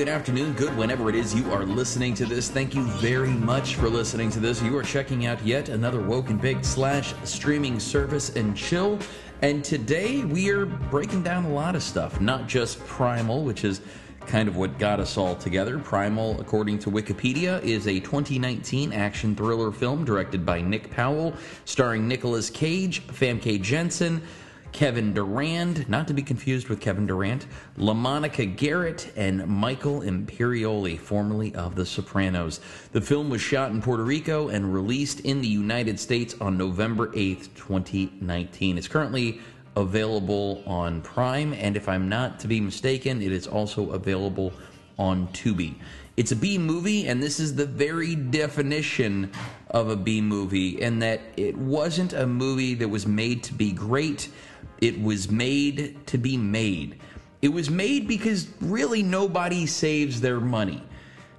good afternoon, good whenever it is you are listening to this. Thank you very much for listening to this. You are checking out yet another Woke and Baked slash streaming service and chill. And today we are breaking down a lot of stuff, not just Primal, which is kind of what got us all together. Primal, according to Wikipedia, is a 2019 action thriller film directed by Nick Powell, starring Nicolas Cage, Famke Janssen, Kevin Durand, not to be confused with Kevin Durant, LaMonica Garrett, and Michael Imperioli, formerly of The Sopranos. The film was shot in Puerto Rico and released in the United States on November 8th, 2019. It's currently available on Prime, and if I'm not to be mistaken, it is also available on Tubi. It's a B movie, and this is the very definition of a B movie, in that it wasn't a movie that was made to be great, it was made to be made. It was made because really nobody saves their money.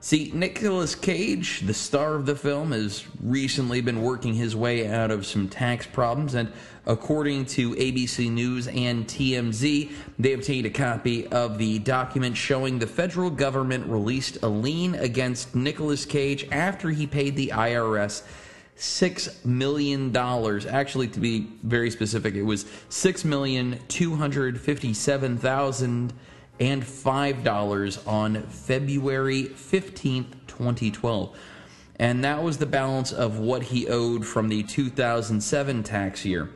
See, Nicolas Cage, the star of the film, has recently been working his way out of some tax problems, and according to ABC News and TMZ, they obtained a copy of the document showing the federal government released a lien against Nicolas Cage after he paid the IRS six million dollars. Actually, to be very specific, it was six million two hundred fifty-seven thousand and five dollars on February fifteenth, twenty twelve. And that was the balance of what he owed from the 2007 tax year.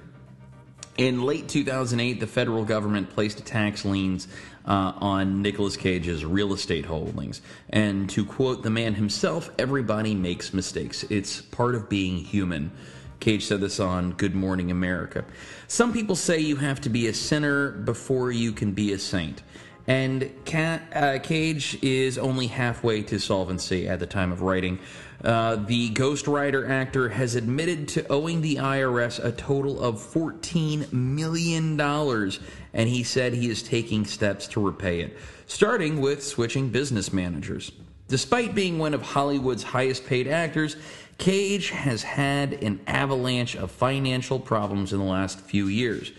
In late 2008, the federal government placed tax liens uh, on Nicolas Cage's real estate holdings. And to quote the man himself, everybody makes mistakes. It's part of being human. Cage said this on Good Morning America. Some people say you have to be a sinner before you can be a saint. And uh, Cage is only halfway to solvency at the time of writing. Uh, the Ghost Rider actor has admitted to owing the IRS a total of $14 million, and he said he is taking steps to repay it, starting with switching business managers. Despite being one of Hollywood's highest paid actors, Cage has had an avalanche of financial problems in the last few years.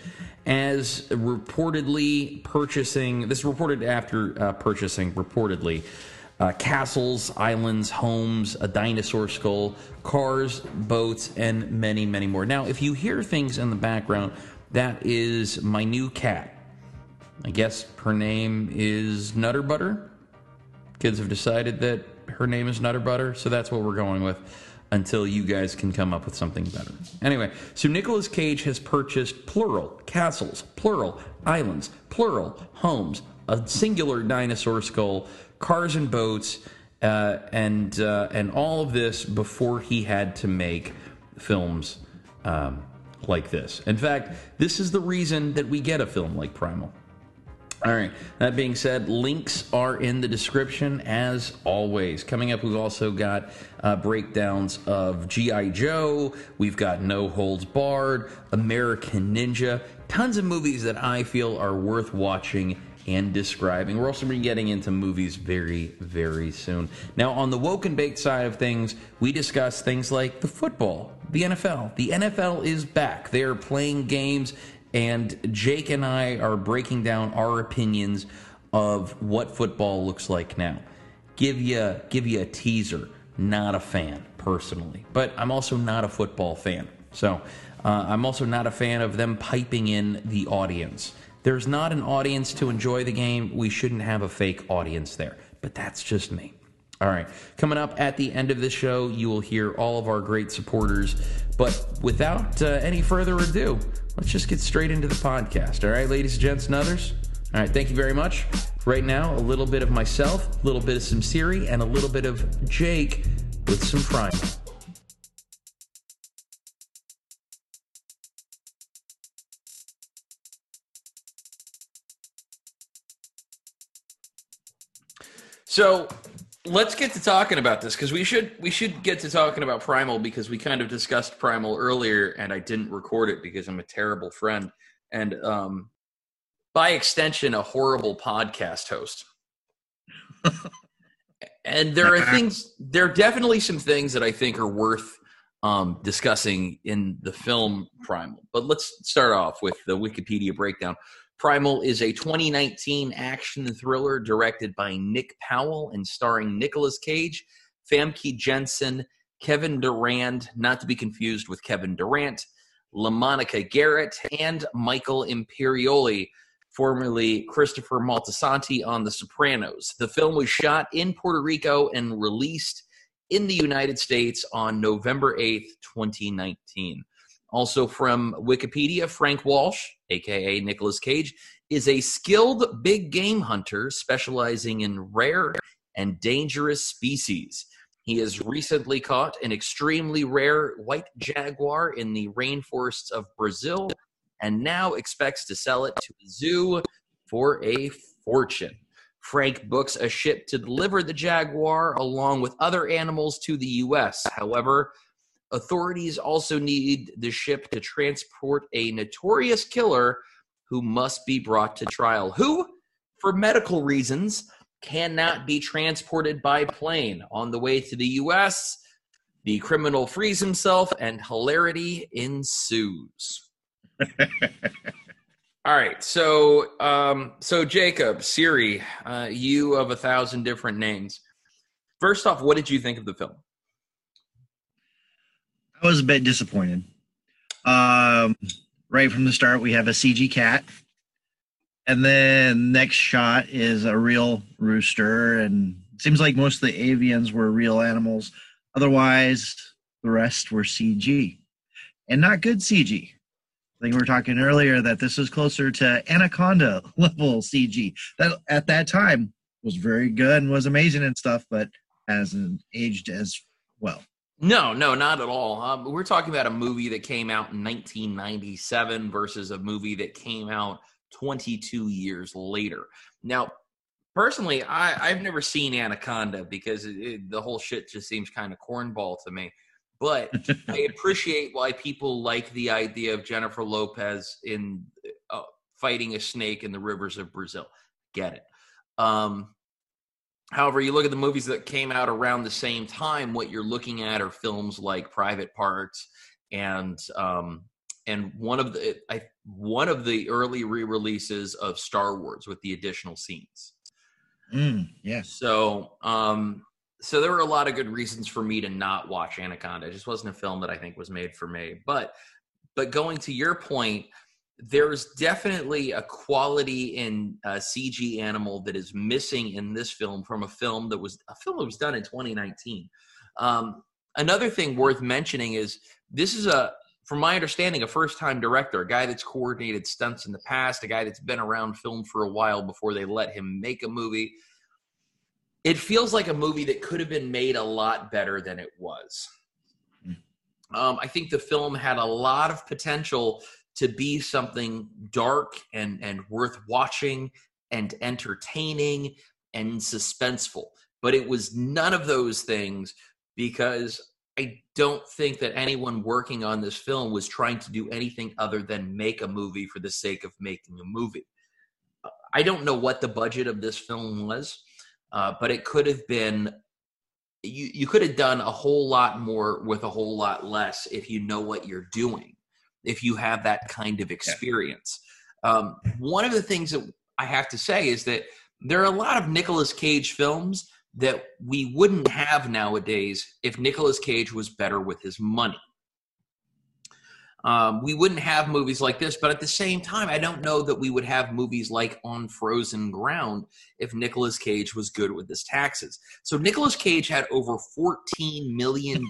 As reportedly purchasing, this reported after uh, purchasing, reportedly, uh, castles, islands, homes, a dinosaur skull, cars, boats, and many, many more. Now, if you hear things in the background, that is my new cat. I guess her name is Nutter Butter. Kids have decided that her name is Nutter Butter, so that's what we're going with until you guys can come up with something better. Anyway, so Nicolas Cage has purchased plural castles, plural islands, plural homes, a singular dinosaur skull, cars and boats, uh, and uh, and all of this before he had to make films um, like this. In fact, this is the reason that we get a film like Primal. All right. That being said, links are in the description as always. Coming up, we've also got uh, breakdowns of G.I. Joe. We've got No Holds Barred, American Ninja, tons of movies that I feel are worth watching and describing. We're also going to be getting into movies very, very soon. Now, on the woke and baked side of things, we discuss things like the football, the NFL. The NFL is back. They are playing games, and Jake and I are breaking down our opinions of what football looks like now. Give you give you a teaser. Not a fan personally, but I'm also not a football fan. So uh, I'm also not a fan of them piping in the audience there's not an audience to enjoy the game, we shouldn't have a fake audience there. But that's just me. All right. Coming up at the end of the show, you will hear all of our great supporters. But without uh, any further ado, let's just get straight into the podcast. All right, ladies, and gents, and others. All right. Thank you very much. Right now, a little bit of myself, a little bit of some Siri, and a little bit of Jake with some Primal. So let's get to talking about this because we should we should get to talking about Primal because we kind of discussed Primal earlier and I didn't record it because I'm a terrible friend and um, by extension a horrible podcast host. and there are things there are definitely some things that I think are worth um, discussing in the film Primal. But let's start off with the Wikipedia breakdown. Primal is a 2019 action thriller directed by Nick Powell and starring Nicolas Cage, Famke Janssen, Kevin Durand, not to be confused with Kevin Durant, LaMonica Garrett, and Michael Imperioli, formerly Christopher Moltisanti on The Sopranos. The film was shot in Puerto Rico and released in the United States on November 8th, 2019. Also from Wikipedia, Frank Walsh, aka Nicolas Cage, is a skilled big game hunter specializing in rare and dangerous species. He has recently caught an extremely rare white jaguar in the rainforests of Brazil and now expects to sell it to a zoo for a fortune. Frank books a ship to deliver the jaguar along with other animals to the U.S. However, authorities also need the ship to transport a notorious killer who must be brought to trial. Who, for medical reasons, cannot be transported by plane. On the way to the U.S., the criminal frees himself and hilarity ensues. All right, so um, so Jacob, Siri, uh, you of a thousand different names. First off, what did you think of the film? I was a bit disappointed. Um, right from the start, we have a CG cat, and then next shot is a real rooster, and seems like most of the avians were real animals. Otherwise, the rest were CG, and not good CG. I think we were talking earlier that this was closer to Anaconda level CG. That at that time was very good and was amazing and stuff, but hasn't aged as well. No, no, not at all. Um, we're talking about a movie that came out in 1997 versus a movie that came out 22 years later. Now, personally, I, I've never seen Anaconda because it, it, the whole shit just seems kind of cornball to me. But I appreciate why people like the idea of Jennifer Lopez in uh, fighting a snake in the rivers of Brazil. Get it. Um, however, you look at the movies that came out around the same time. What you're looking at are films like Private Parts and um, and one of the I, one of the early re-releases of Star Wars with the additional scenes. Mm, yeah. So um, so there were a lot of good reasons for me to not watch Anaconda. It just wasn't a film that I think was made for me. But but going to your point, there's definitely a quality in a CG animal that is missing in this film from a film that was a film that was done in 2019. Um, another thing worth mentioning is this is a from my understanding, a first time director, a guy that's coordinated stunts in the past, a guy that's been around film for a while before they let him make a movie it feels like a movie that could have been made a lot better than it was. Hmm. Um, I think the film had a lot of potential to be something dark and and worth watching and entertaining and suspenseful, but it was none of those things because I don't think that anyone working on this film was trying to do anything other than make a movie for the sake of making a movie. I don't know what the budget of this film was. Uh, but it could have been you, you could have done a whole lot more with a whole lot less if you know what you're doing if you have that kind of experience yeah. um, one of the things that i have to say is that there are a lot of Nicolas Cage films that we wouldn't have nowadays if Nicolas Cage was better with his money um, we wouldn't have movies like this. But at the same time, I don't know that we would have movies like On Frozen Ground if Nicolas Cage was good with his taxes. So Nicolas Cage had over $14 million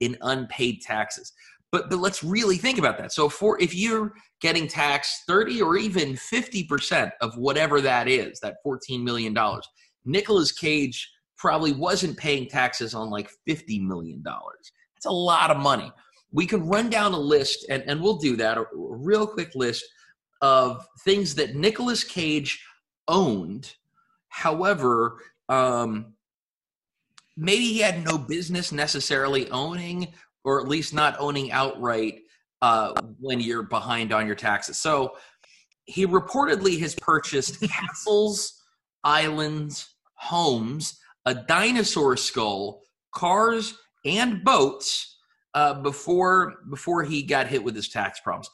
in unpaid taxes. But, but let's really think about that. So for if you're getting taxed 30 or even 50% of whatever that is, that $14 million, Nicolas Cage probably wasn't paying taxes on like $50 million. That's a lot of money we can run down a list, and, and we'll do that, a, a real quick list of things that Nicolas Cage owned. However, um, maybe he had no business necessarily owning, or at least not owning outright uh, when you're behind on your taxes. So he reportedly has purchased castles, islands, homes, a dinosaur skull, cars, and boats uh, before before he got hit with his tax problems.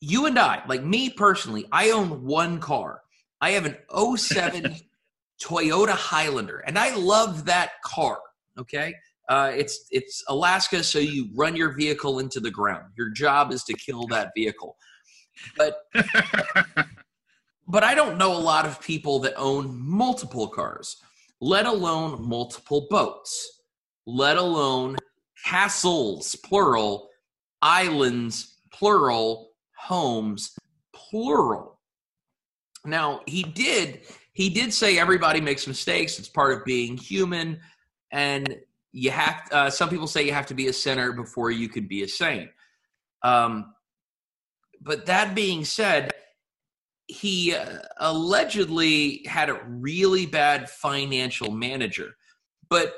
you and I, like me personally, I own one car. I have an 07 Toyota Highlander, and I love that car. Okay. Uh, it's it's Alaska, so you run your vehicle into the ground. Your job is to kill that vehicle. But but I don't know a lot of people that own multiple cars, let alone multiple boats, let alone castles, plural, islands, plural, homes, plural. Now, he did he did say everybody makes mistakes. It's part of being human and you have uh, some people say you have to be a sinner before you can be a saint. Um, but that being said, he uh, allegedly had a really bad financial manager. But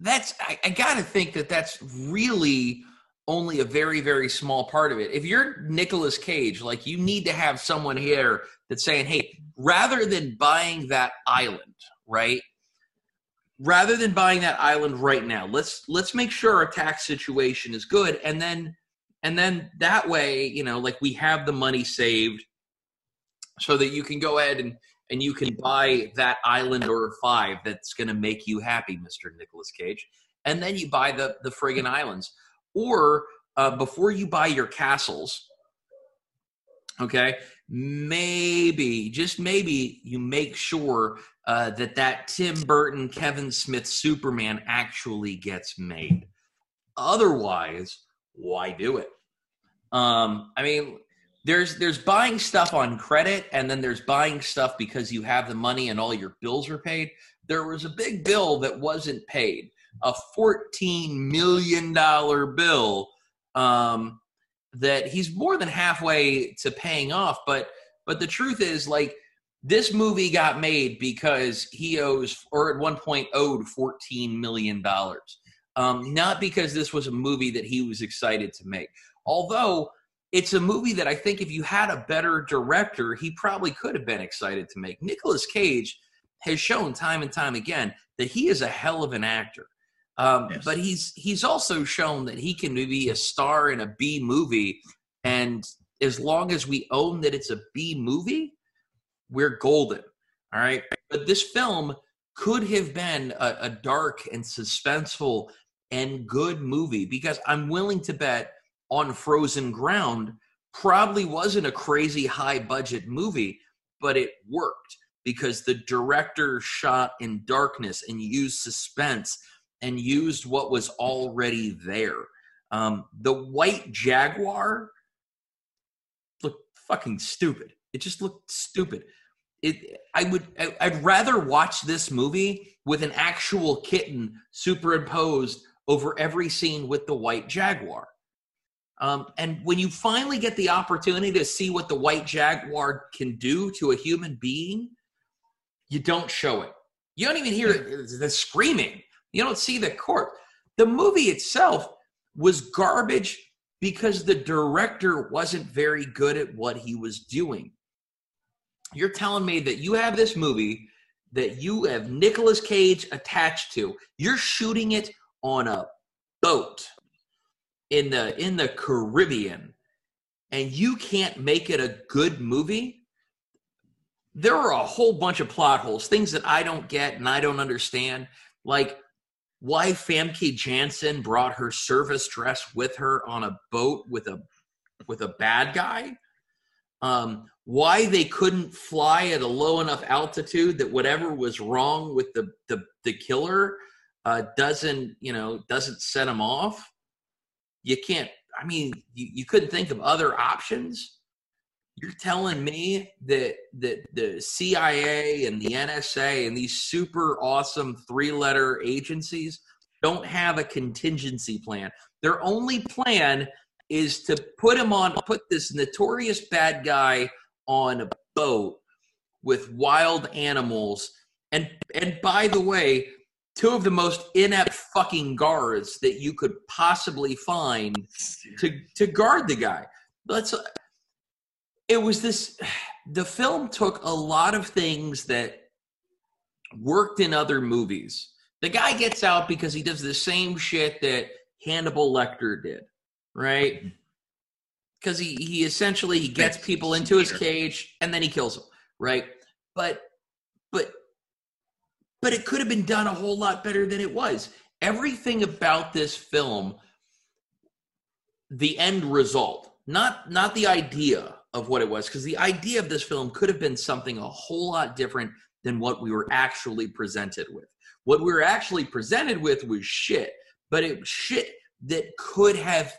that's, I, I got to think that that's really only a very, very small part of it. If you're Nicolas Cage, like you need to have someone here that's saying, hey, rather than buying that island, right? Rather than buying that island right now, let's let's make sure our tax situation is good. And then and then that way you know like we have the money saved so that you can go ahead and and you can buy that island or five that's going to make you happy mr nicolas cage. And then you buy the the friggin islands. Or uh, before you buy your castles okay maybe just maybe you make sure uh, that that tim burton kevin smith superman actually gets made otherwise why do it? Um, I mean, there's there's buying stuff on credit, and then there's buying stuff because you have the money and all your bills are paid. There was a big bill that wasn't paid, a fourteen million dollar bill um, that he's more than halfway to paying off. But but the truth is, like this movie got made because he owes, or at one point owed, fourteen million dollars um, not because this was a movie that he was excited to make. Although it's a movie that I think if you had a better director, he probably could have been excited to make. Nicolas Cage has shown time and time again that he is a hell of an actor. Um, yes. But he's he's also shown that he can be a star in a B movie, and as long as we own that it's a B movie, we're golden. All right. But this film could have been a, a dark and suspenseful and good movie because I'm willing to bet on Frozen Ground probably wasn't a crazy high budget movie, but it worked because the director shot in darkness and used suspense and used what was already there. Um, the white Jaguar looked fucking stupid. It just looked stupid. It, I would, I, I'd rather watch this movie with an actual kitten superimposed over every scene with the white jaguar. Um, and when you finally get the opportunity to see what the white jaguar can do to a human being, you don't show it. You don't even hear the screaming. You don't see the corpse. The movie itself was garbage because the director wasn't very good at what he was doing. You're telling me that you have this movie that you have Nicolas Cage attached to. You're shooting it on a boat in the in the Caribbean and you can't make it a good movie, there are a whole bunch of plot holes, things that I don't get and I don't understand, like why Famke Janssen brought her service dress with her on a boat with a with a bad guy. Um, why they couldn't fly at a low enough altitude that whatever was wrong with the the, the killer uh, doesn't you know doesn't set them off. You can't i mean you, you couldn't think of other options. You're telling me that that the cia and the nsa and these super awesome three letter agencies don't have a contingency plan. Their only plan is to put him on put this notorious bad guy on a boat with wild animals and and by the way two of the most inept fucking guards that you could possibly find to to guard the guy. Let's. It was this. The film took a lot of things that worked in other movies. The guy gets out because he does the same shit that Hannibal Lecter did, right? Because he he essentially he gets people into his cage and then he kills them, right? But but but it could have been done a whole lot better than it was. Everything about this film, the end result, not not the idea of what it was, because the idea of this film could have been something a whole lot different than what we were actually presented with. What we were actually presented with was shit, but it shit that could have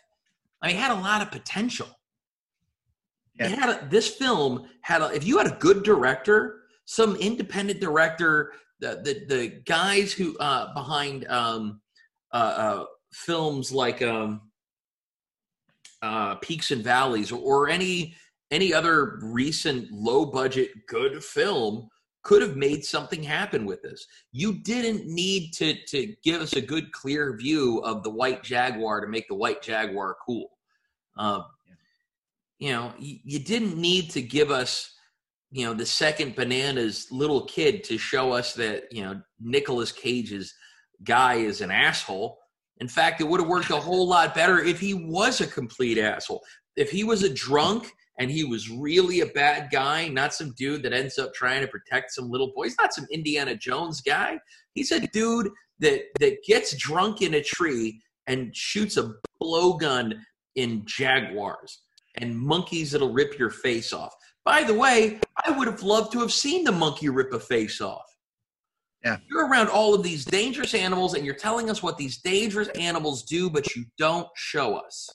I mean, it had a lot of potential. Yeah. It had a, this film had a, if you had a good director, some independent director, the the, the guys who uh, behind um, uh, uh, films like um, uh, Peaks and Valleys or, or any any other recent low budget good film could have made something happen with this. You didn't need to to give us a good clear view of the white jaguar to make the white jaguar cool. Um, you know, you, you didn't need to give us, you know, the second bananas little kid to show us that you know Nicolas Cage's guy is an asshole. In fact, it would have worked a whole lot better if he was a complete asshole. If he was a drunk and he was really a bad guy, not some dude that ends up trying to protect some little boy. He's not some Indiana Jones guy. He's a dude that that gets drunk in a tree and shoots a blowgun in jaguars and monkeys that'll rip your face off. By the way, I would have loved to have seen the monkey rip a face off. Yeah. You're around all of these dangerous animals and you're telling us what these dangerous animals do, but you don't show us.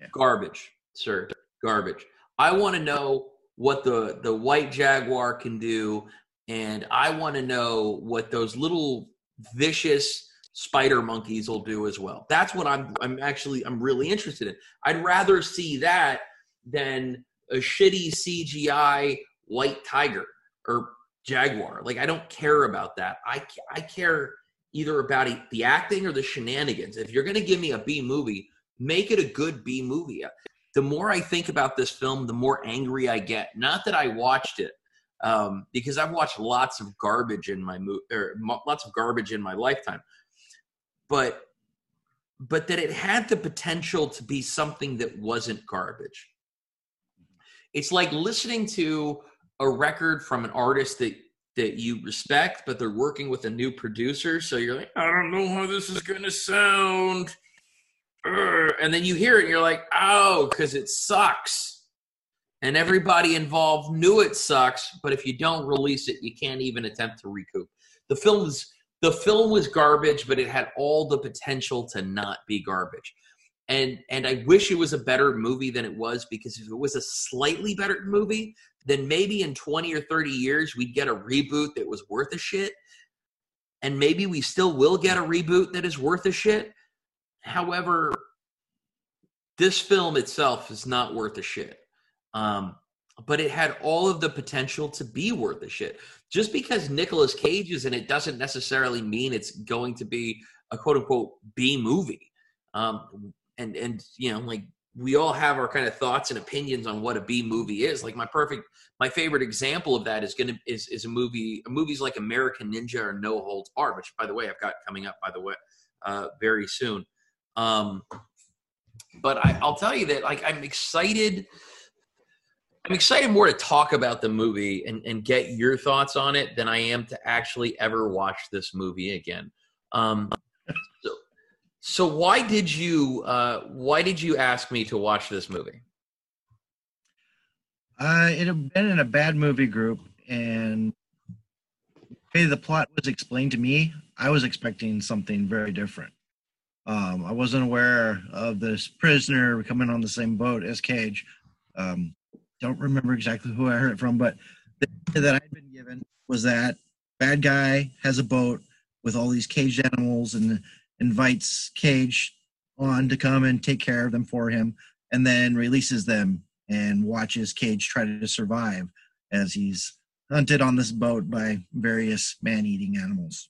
Yeah. Garbage, sir garbage. I want to know what the the white jaguar can do, and I want to know what those little vicious spider monkeys will do as well. That's what I'm I'm actually I'm really interested in. I'd rather see that than a shitty CGI white tiger or jaguar. Like I don't care about that. I I care either about the acting or the shenanigans. If you're going to give me a B movie, make it a good B movie the more I think about this film, the more angry I get. Not that I watched it, um, because I've watched lots of garbage in my mo- or lots of garbage in my lifetime, but but that it had the potential to be something that wasn't garbage. It's like listening to a record from an artist that that you respect, but they're working with a new producer, so you're like, I don't know how this is to sound and then you hear it and you're like, oh, because it sucks. And everybody involved knew it sucks, but if you don't release it, you can't even attempt to recoup. The film was the film was garbage, but it had all the potential to not be garbage. And and I wish it was a better movie than it was because if it was a slightly better movie, then maybe in 20 or 30 years we'd get a reboot that was worth a shit. And maybe we still will get a reboot that is worth a shit However, this film itself is not worth a shit. Um, but it had all of the potential to be worth a shit. Just because Nicolas Cage is in it doesn't necessarily mean it's going to be a quote unquote B movie. Um, and and you know, like we all have our kind of thoughts and opinions on what a B movie is. Like my perfect, my favorite example of that is gonna is is a movie. Movies like American Ninja or No Holds Barred, which by the way I've got coming up by the way uh, very soon. Um, but I, I'll tell you that like I'm excited. I'm excited more to talk about the movie and, and get your thoughts on it than I am to actually ever watch this movie again. Um, so, so why did you uh, why did you ask me to watch this movie? Uh, it had been in a bad movie group, and the the plot was explained to me, I was expecting something very different. Um, I wasn't aware of this prisoner coming on the same boat as Cage. Um, don't remember exactly who I heard it from, but the that I'd been given was that bad guy has a boat with all these caged animals and invites Cage on to come and take care of them for him, and then releases them and watches Cage try to survive as he's hunted on this boat by various man-eating animals.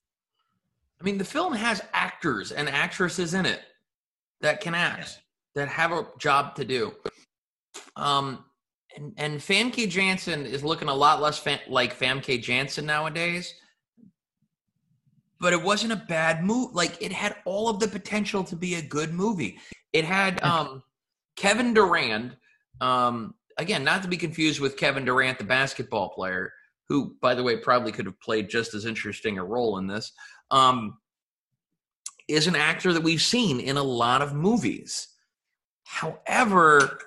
I mean, the film has actors and actresses in it that can act, that have a job to do. Um, and, and Famke Janssen is looking a lot less fam- like Famke Janssen nowadays. But it wasn't a bad movie. Like it had all of the potential to be a good movie. It had um, Kevin Durand, um, again, not to be confused with Kevin Durant, the basketball player, who, by the way, probably could have played just as interesting a role in this, um, is an actor that we've seen in a lot of movies. However,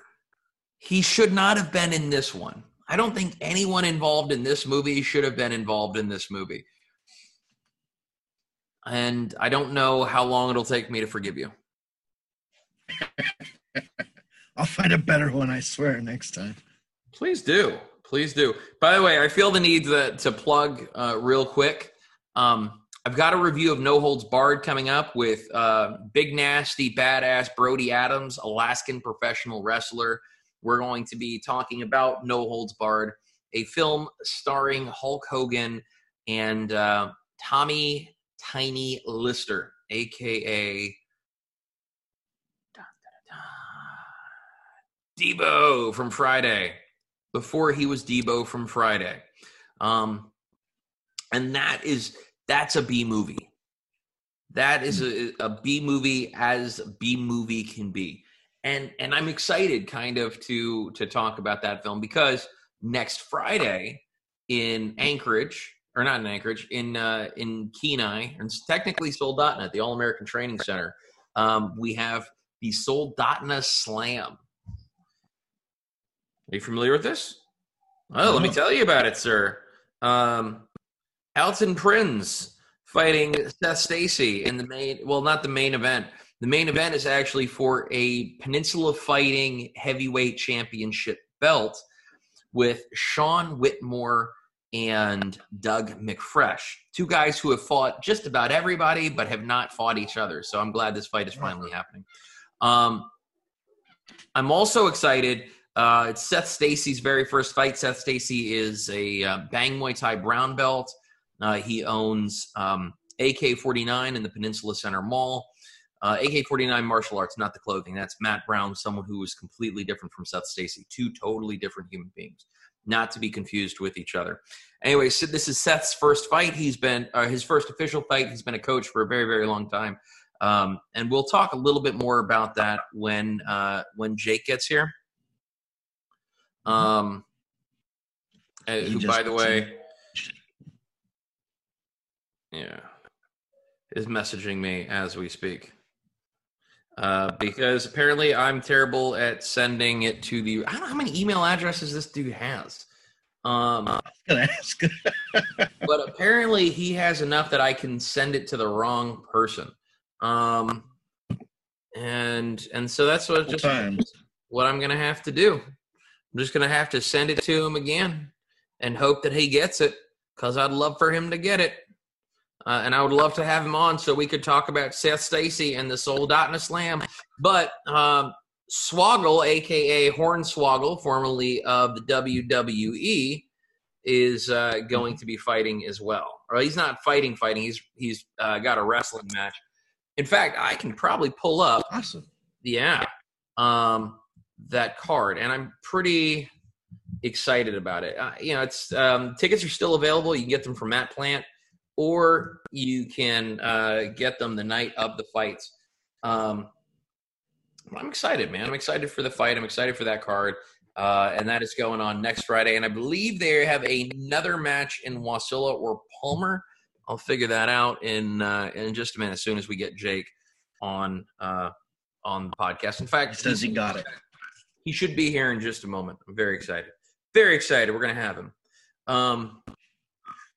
he should not have been in this one. I don't think anyone involved in this movie should have been involved in this movie. And I don't know how long it'll take me to forgive you. I'll find a better one, I swear, next time. Please do. Please do. By the way, I feel the need to, to plug uh, real quick. Um, I've got a review of No Holds Barred coming up with uh, big, nasty, badass Brody Adams, Alaskan professional wrestler. We're going to be talking about No Holds Barred, a film starring Hulk Hogan and uh, Tommy Tiny Lister, aka Debo from Friday, before he was Debo from Friday. Um, and that is that's a B movie. That is a, a B movie as B movie can be. And and I'm excited kind of to to talk about that film because next Friday in Anchorage, or not in Anchorage, in uh, in Kenai, and technically Soldotna at the All American Training Center, um, we have the Soldotna Slam. Are you familiar with this? Oh, let me tell you about it, sir. Um, Elton Prince fighting Seth Stacy in the main. Well, not the main event. The main event is actually for a Peninsula Fighting Heavyweight Championship belt with Sean Whitmore and Doug McFresh, two guys who have fought just about everybody but have not fought each other. So I'm glad this fight is finally happening. Um, I'm also excited. Uh, it's Seth Stacy's very first fight. Seth Stacy is a uh, Bang Muay Thai brown belt. Uh, he owns um, AK 49 in the Peninsula Center Mall. Uh, AK 49 martial arts, not the clothing. That's Matt Brown, someone who is completely different from Seth Stacy. Two totally different human beings, not to be confused with each other. Anyway, so this is Seth's first fight. He's been uh, his first official fight. He's been a coach for a very, very long time. Um, and we'll talk a little bit more about that when uh, when Jake gets here. Um, uh, who, by the way, yeah, is messaging me as we speak. Uh, because apparently I'm terrible at sending it to the. I don't know how many email addresses this dude has. Um, I was gonna ask. but apparently he has enough that I can send it to the wrong person. Um, and and so that's what just times. what I'm gonna have to do. I'm just gonna have to send it to him again and hope that he gets it because I'd love for him to get it. Uh, and I would love to have him on so we could talk about Seth Stacy and the Soul Soldotna Slam. But um, Swoggle, aka Hornswoggle, formerly of the WWE, is uh, going to be fighting as well. Or he's not fighting, fighting. He's he's uh, got a wrestling match. In fact, I can probably pull up. Awesome. Yeah, um, that card, and I'm pretty excited about it. Uh, you know, it's um, tickets are still available. You can get them from Matt Plant or you can uh, get them the night of the fights. Um, I'm excited, man. I'm excited for the fight. I'm excited for that card. Uh, and that is going on next Friday. And I believe they have another match in Wasilla or Palmer. I'll figure that out in uh, in just a minute as soon as we get Jake on uh, on the podcast. In fact, He says he got it. he should be here in just a moment. I'm very excited. Very excited. We're gonna have him. Um,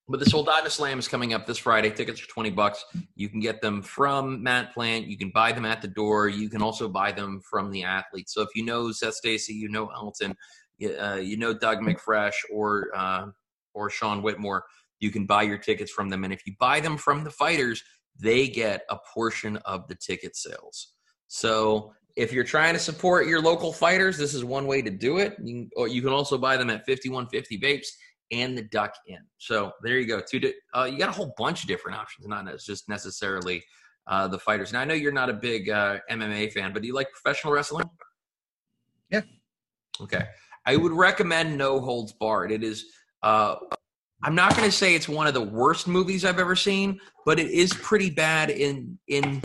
but the Soldotna Slam is coming up this Friday. Tickets are 20 bucks. You can get them from Matt Plant. You can buy them at the door. You can also buy them from the athletes. So if you know Seth Stacy, you know Elton, you, uh, you know Doug McFresh or uh, or Sean Whitmore, you can buy your tickets from them. And if you buy them from the fighters, they get a portion of the ticket sales. So if you're trying to support your local fighters, this is one way to do it. You can, or you can also buy them at 5150 Vapes and the Duck Inn. So there you go. Two, di- uh, you got a whole bunch of different options, not as just necessarily uh, the fighters. Now I know you're not a big uh, MMA fan, but do you like professional wrestling? Yeah. Okay. I would recommend No Holds Barred. It is. Uh, I'm not going to say it's one of the worst movies I've ever seen, but it is pretty bad in in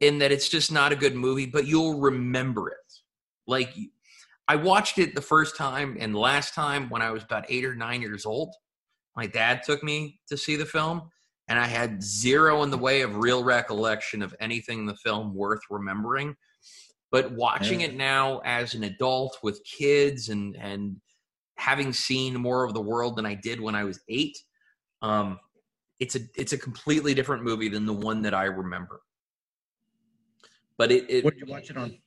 in that it's just not a good movie. But you'll remember it. Like I watched it the first time and last time when I was about eight or nine years old. My dad took me to see the film, and I had zero in the way of real recollection of anything in the film worth remembering. But watching Yeah. it now as an adult with kids and and having seen more of the world than I did when I was eight, um, it's a it's a completely different movie than the one that I remember. But it, it What did you watch it on?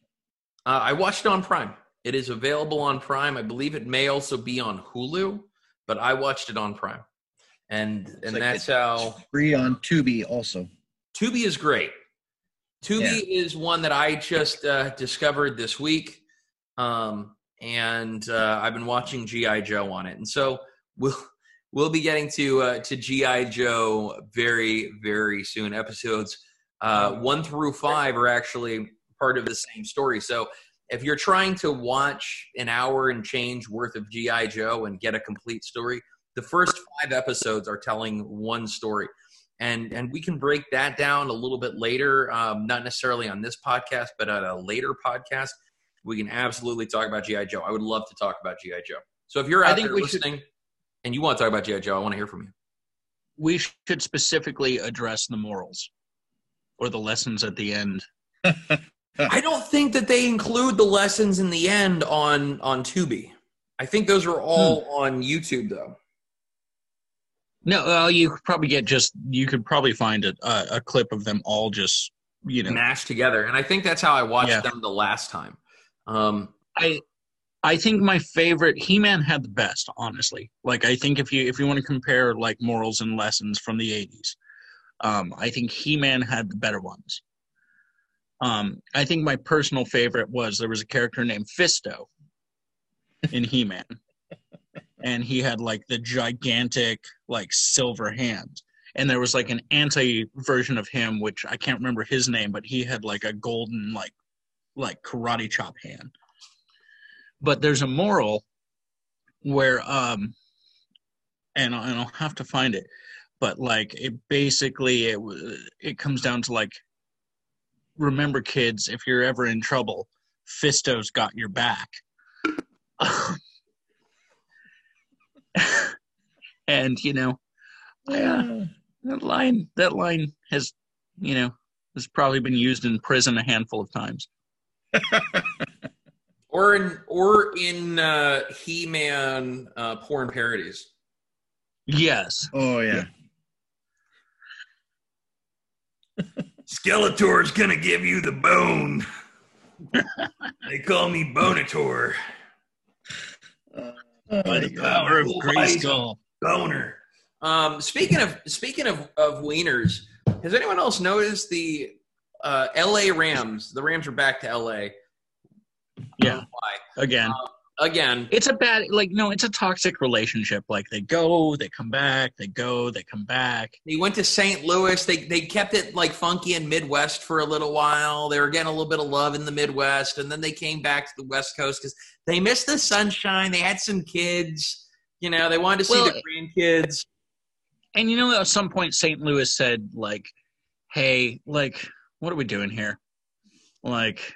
uh, I watched it on Prime. It is available on Prime. I believe it may also be on Hulu, but I watched it on Prime, and and like that's how Free on Tubi also. Tubi is great. Tubi is one that I just uh, discovered this week, um, and uh, I've been watching GI Joe on it, and so we'll we'll be getting to uh, to GI Joe very very soon. Episodes uh, one through five are actually part of the same story. So if you're trying to watch an hour and change worth of GI Joe and get a complete story, the first five episodes are telling one story. And and we can break that down a little bit later um, not necessarily on this podcast but at a later podcast. We can absolutely talk about gi joe. I would love to talk about gi joe. So if you're I out think there we should- listening and you want to talk about gi joe i want to hear from you. We should specifically address the morals or the lessons at the end. i don't think that they include the lessons in the end on on tubi i think those are all on youtube though No, well, you could probably get just you could probably find a a, a clip of them all just you know. mashed together and i think that's how i watched Yeah. them the last time um I I think my favorite He Man had the best, honestly. Like I think if you if you want to compare like morals and lessons from the eighties, um, I think He Man had the better ones. Um, I think my personal favorite was there was a character named Fisto in He Man. and he had like the gigantic like silver hand. And there was like an anti version of him, which I can't remember his name, but he had like a golden like like karate chop hand but there's a moral where um and, I- and I'll have to find it but like it basically it it comes down to like remember kids if you're ever in trouble Fisto's got your back. And you know I, uh, that line that line has you know has probably been used in prison a handful of times. Or in or in uh he-man uh porn parodies. Yes. Oh yeah. Skeletor's gonna give you the bone. they call me Bonator. by the power of Grayskull. Boner. Um, speaking of speaking of, of wieners, has anyone else noticed the uh, L.A. Rams? The Rams are back to L.A. Yeah. Why? Again, Again, it's a bad like no, it's a toxic relationship. Like they go, they come back, they go, they come back. they went to St. Louis. They they kept it like funky and Midwest for a little while. They were getting a little bit of love in the Midwest, and then they came back to the West Coast because they missed the sunshine. They had some kids. You know, they wanted to see Well, the grandkids. And you know, at some point, St. Louis said like, "Hey, like, what are we doing here? Like,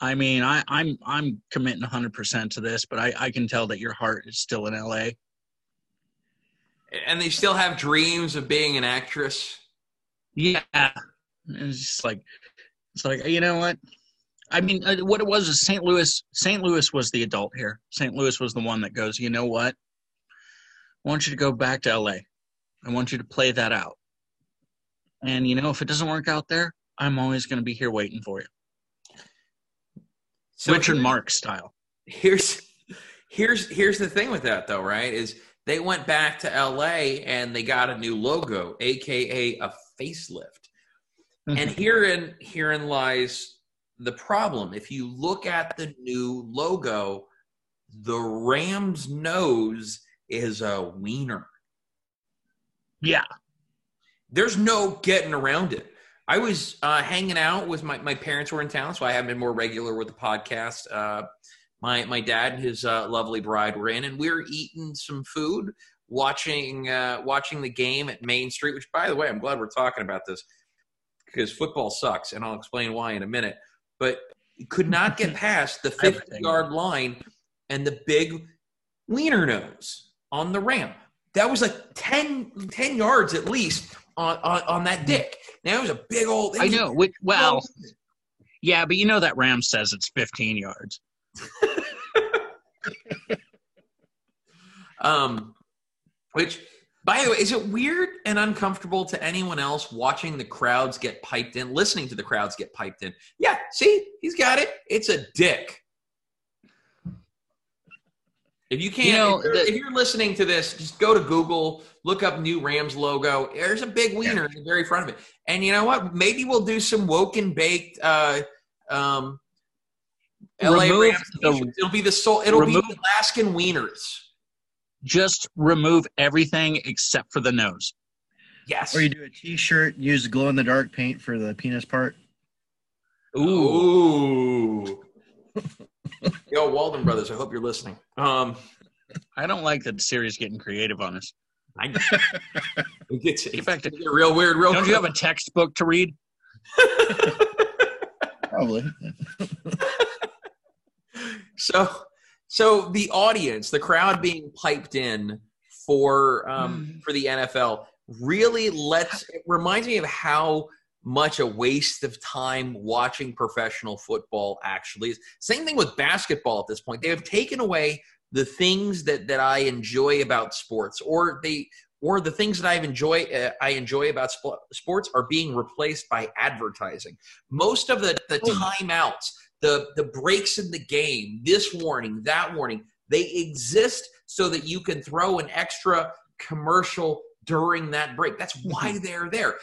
I mean, I, I'm I'm committing 100 percent to this, but I, I can tell that your heart is still in L.A. and they still have dreams of being an actress. Yeah, it's just like it's like you know what? I mean, uh, what it was is St. Louis. St. Louis was the adult here. St. Louis was the one that goes. You know what? I want you to go back to L.A. I want you to play that out. And you know, if it doesn't work out there, I'm always going to be here waiting for you, So Richard Mark style. Here's here's here's the thing with that though, right? Is they went back to LA and they got a new logo, aka a facelift. Mm-hmm. and herein herein lies the problem. If you look at the new logo, the Rams nose is a wiener. yeah, There's no getting around it. I was uh, hanging out with my, my parents were in town, so I haven't been more regular with the podcast. Uh, my my dad and his uh, lovely bride were in, and we were eating some food, watching uh, watching the game at Main Street. Which, by the way, I'm glad we're talking about this because football sucks, and I'll explain why in a minute. But could not get past the 50 yard line and the big wiener nose on the ramp. That was like 10, 10 yards at least on, on, on that dick. Now it was a big old. I know. Which, well, yeah, but you know that Ram says it's 15 yards. Um, which, by the way, is it weird and uncomfortable to anyone else watching the crowds get piped in, listening to the crowds get piped in? Yeah, see, he's got it. It's a dick. If you can't, You know, if, you're, the- if you're listening to this, just go to Google, look up new Rams logo. There's a big wiener in the very front of it. And you know what? Maybe we'll do some woke and baked. Uh, um, LA Remove Rams. the- it'll be the soul. It'll remove- be Alaskan wieners. Just remove everything except for the nose. Yes. Or you do a T-shirt, use glow in the dark paint for the penis part. Ooh. Yo, Walden Brothers, I hope you're listening. Um, I don't like that Siri's getting creative on us. I, it gets In fact, get real weird, real Don't you have a textbook to read? Probably. so, so the audience, the crowd being piped in for um, for the NFL really lets it reminds me of how much a waste of time watching professional football actually is. Same thing with basketball at this point. They have taken away the things that that I enjoy about sports, or they or the things that I enjoy uh, I enjoy about sp- sports are being replaced by advertising. Most of the the timeouts, the the breaks in the game, this warning, that warning, they exist so that you can throw an extra commercial during that break. That's why they're there.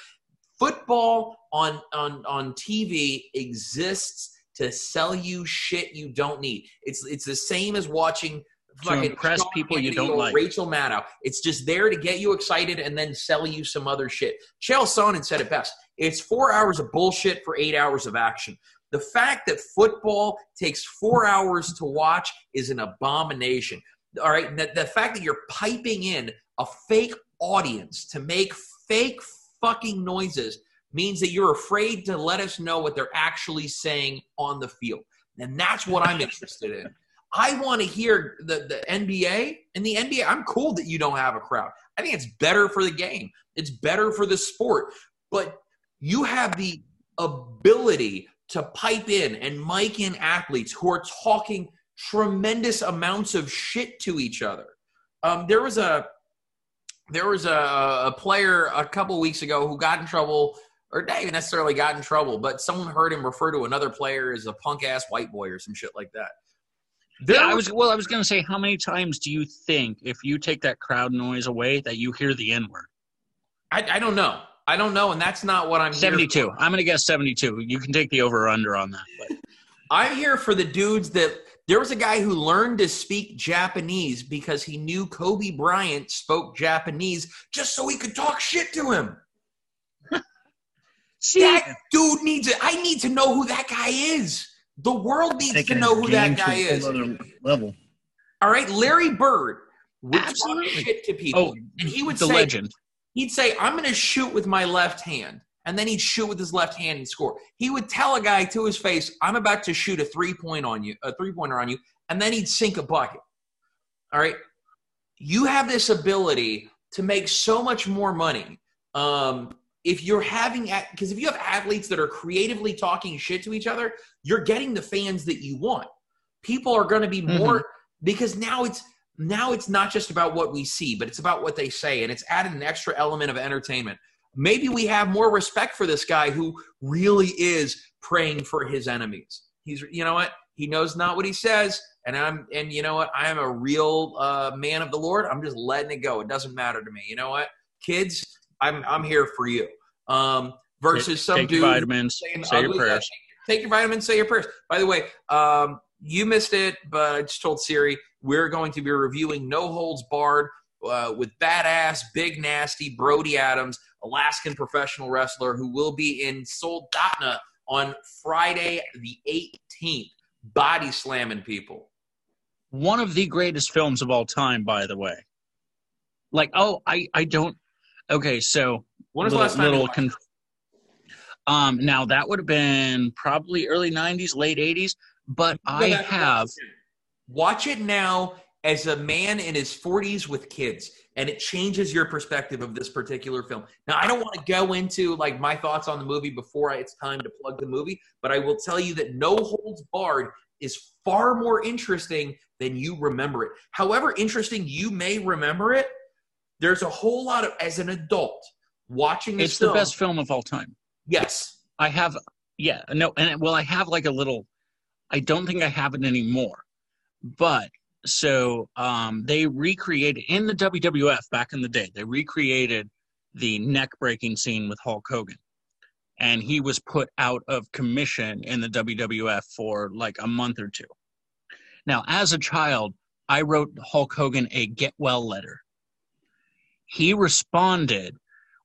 Football on on on TV exists to sell you shit you don't need. It's it's the same as watching fucking impress Sean people you don't like. Rachel Maddow. It's just there to get you excited and then sell you some other shit. Chael Sonnen said it best. It's four hours of bullshit for eight hours of action. The fact that football takes four hours to watch is an abomination. All right, the, the fact that you're piping in a fake audience to make fake fucking noises means that you're afraid to let us know what they're actually saying on the field. And that's what I'm interested in. I want to hear the, the NBA and the NBA. I'm cool that you don't have a crowd. I think it's better for the game. It's better for the sport. But you have the ability to pipe in and mic in athletes who are talking tremendous amounts of shit to each other. Um, there was a there was a, a player a couple weeks ago who got in trouble, or not even necessarily got in trouble, but someone heard him refer to another player as a punk ass white boy or some shit like that. There Yeah, I was well. I was gonna say, how many times do you think, if you take that crowd noise away, that you hear the N word? I, I don't know. I don't know, and that's not what I'm. here Seventy-two. I'm gonna guess seventy-two. You can take the over/under on that. But I'm here for the dudes that there was a guy who learned to speak Japanese because he knew Kobe Bryant spoke Japanese just so he could talk shit to him. see, That dude needs it. I need to know who that guy is. The world needs to know who that guy is. level. All right, Larry Bird would talk Absolutely. shit to people, oh, and he would the say, legend. he'd say, I'm going to shoot with my left hand. And then he'd shoot with his left hand and score. He would tell a guy to his face, I'm about to shoot a three point on you, a three pointer on you, and then he'd sink a bucket. All right. You have this ability to make so much more money. Um, if you're having, because if you have athletes that are creatively talking shit to each other, you're getting the fans that you want. People are going to be more because now it's now it's not just about what we see, but it's about what they say, and it's added an extra element of entertainment. Maybe we have more respect for this guy who really is praying for his enemies. He's, you know what? He knows not what he says, and I'm, and you know what? I am a real uh, man of the Lord. I'm just letting it go. It doesn't matter to me. You know what, kids? I'm, I'm here for you. Um, versus some take dude your vitamins, say your prayers. Take your vitamins, say your prayers. By the way, um, you missed it, but I just told Siri we're going to be reviewing No Holds Barred uh, with badass, big nasty Brody Adams, Alaskan professional wrestler who will be in Soldotna on Friday the 18th, body slamming people. One of the greatest films of all time, by the way. Like, oh, I, I don't. Okay, so When was the little, last time little watched con- Um, now that would have been probably early '90s, late '80s. But I have watch it now as a man in his 40s with kids and it changes your perspective of this particular film. Now i don't want to go into like my thoughts on the movie before it's time to plug the movie but i will tell you that no holds barred is far more interesting than you remember it. However interesting you may remember it there's a whole lot of as an adult watching this it's film, the best film of all time. Yes. I have yeah no and well i have like a little i don't think i have it anymore but so um, they recreated in the WWF back in the day. They recreated the neck breaking scene with Hulk Hogan, and he was put out of commission in the WWF for like a month or two. Now, as a child, I wrote Hulk Hogan a get well letter. He responded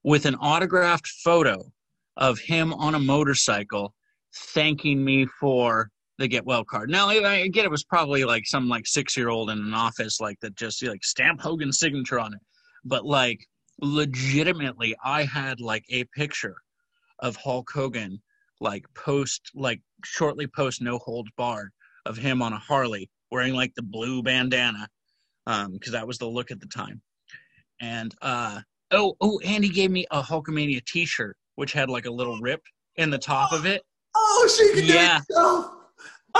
with an autographed photo of him on a motorcycle thanking me for the get well card. Now I get it was probably like some like six year old in an office like that just like stamp Hogan's signature on it. But like legitimately I had like a picture of Hulk Hogan like post like shortly post no holds barred of him on a Harley wearing like the blue bandana um because that was the look at the time. And uh oh oh and he gave me a Hulkamania t-shirt which had like a little rip in the top of it. Oh, she can Yeah. do it.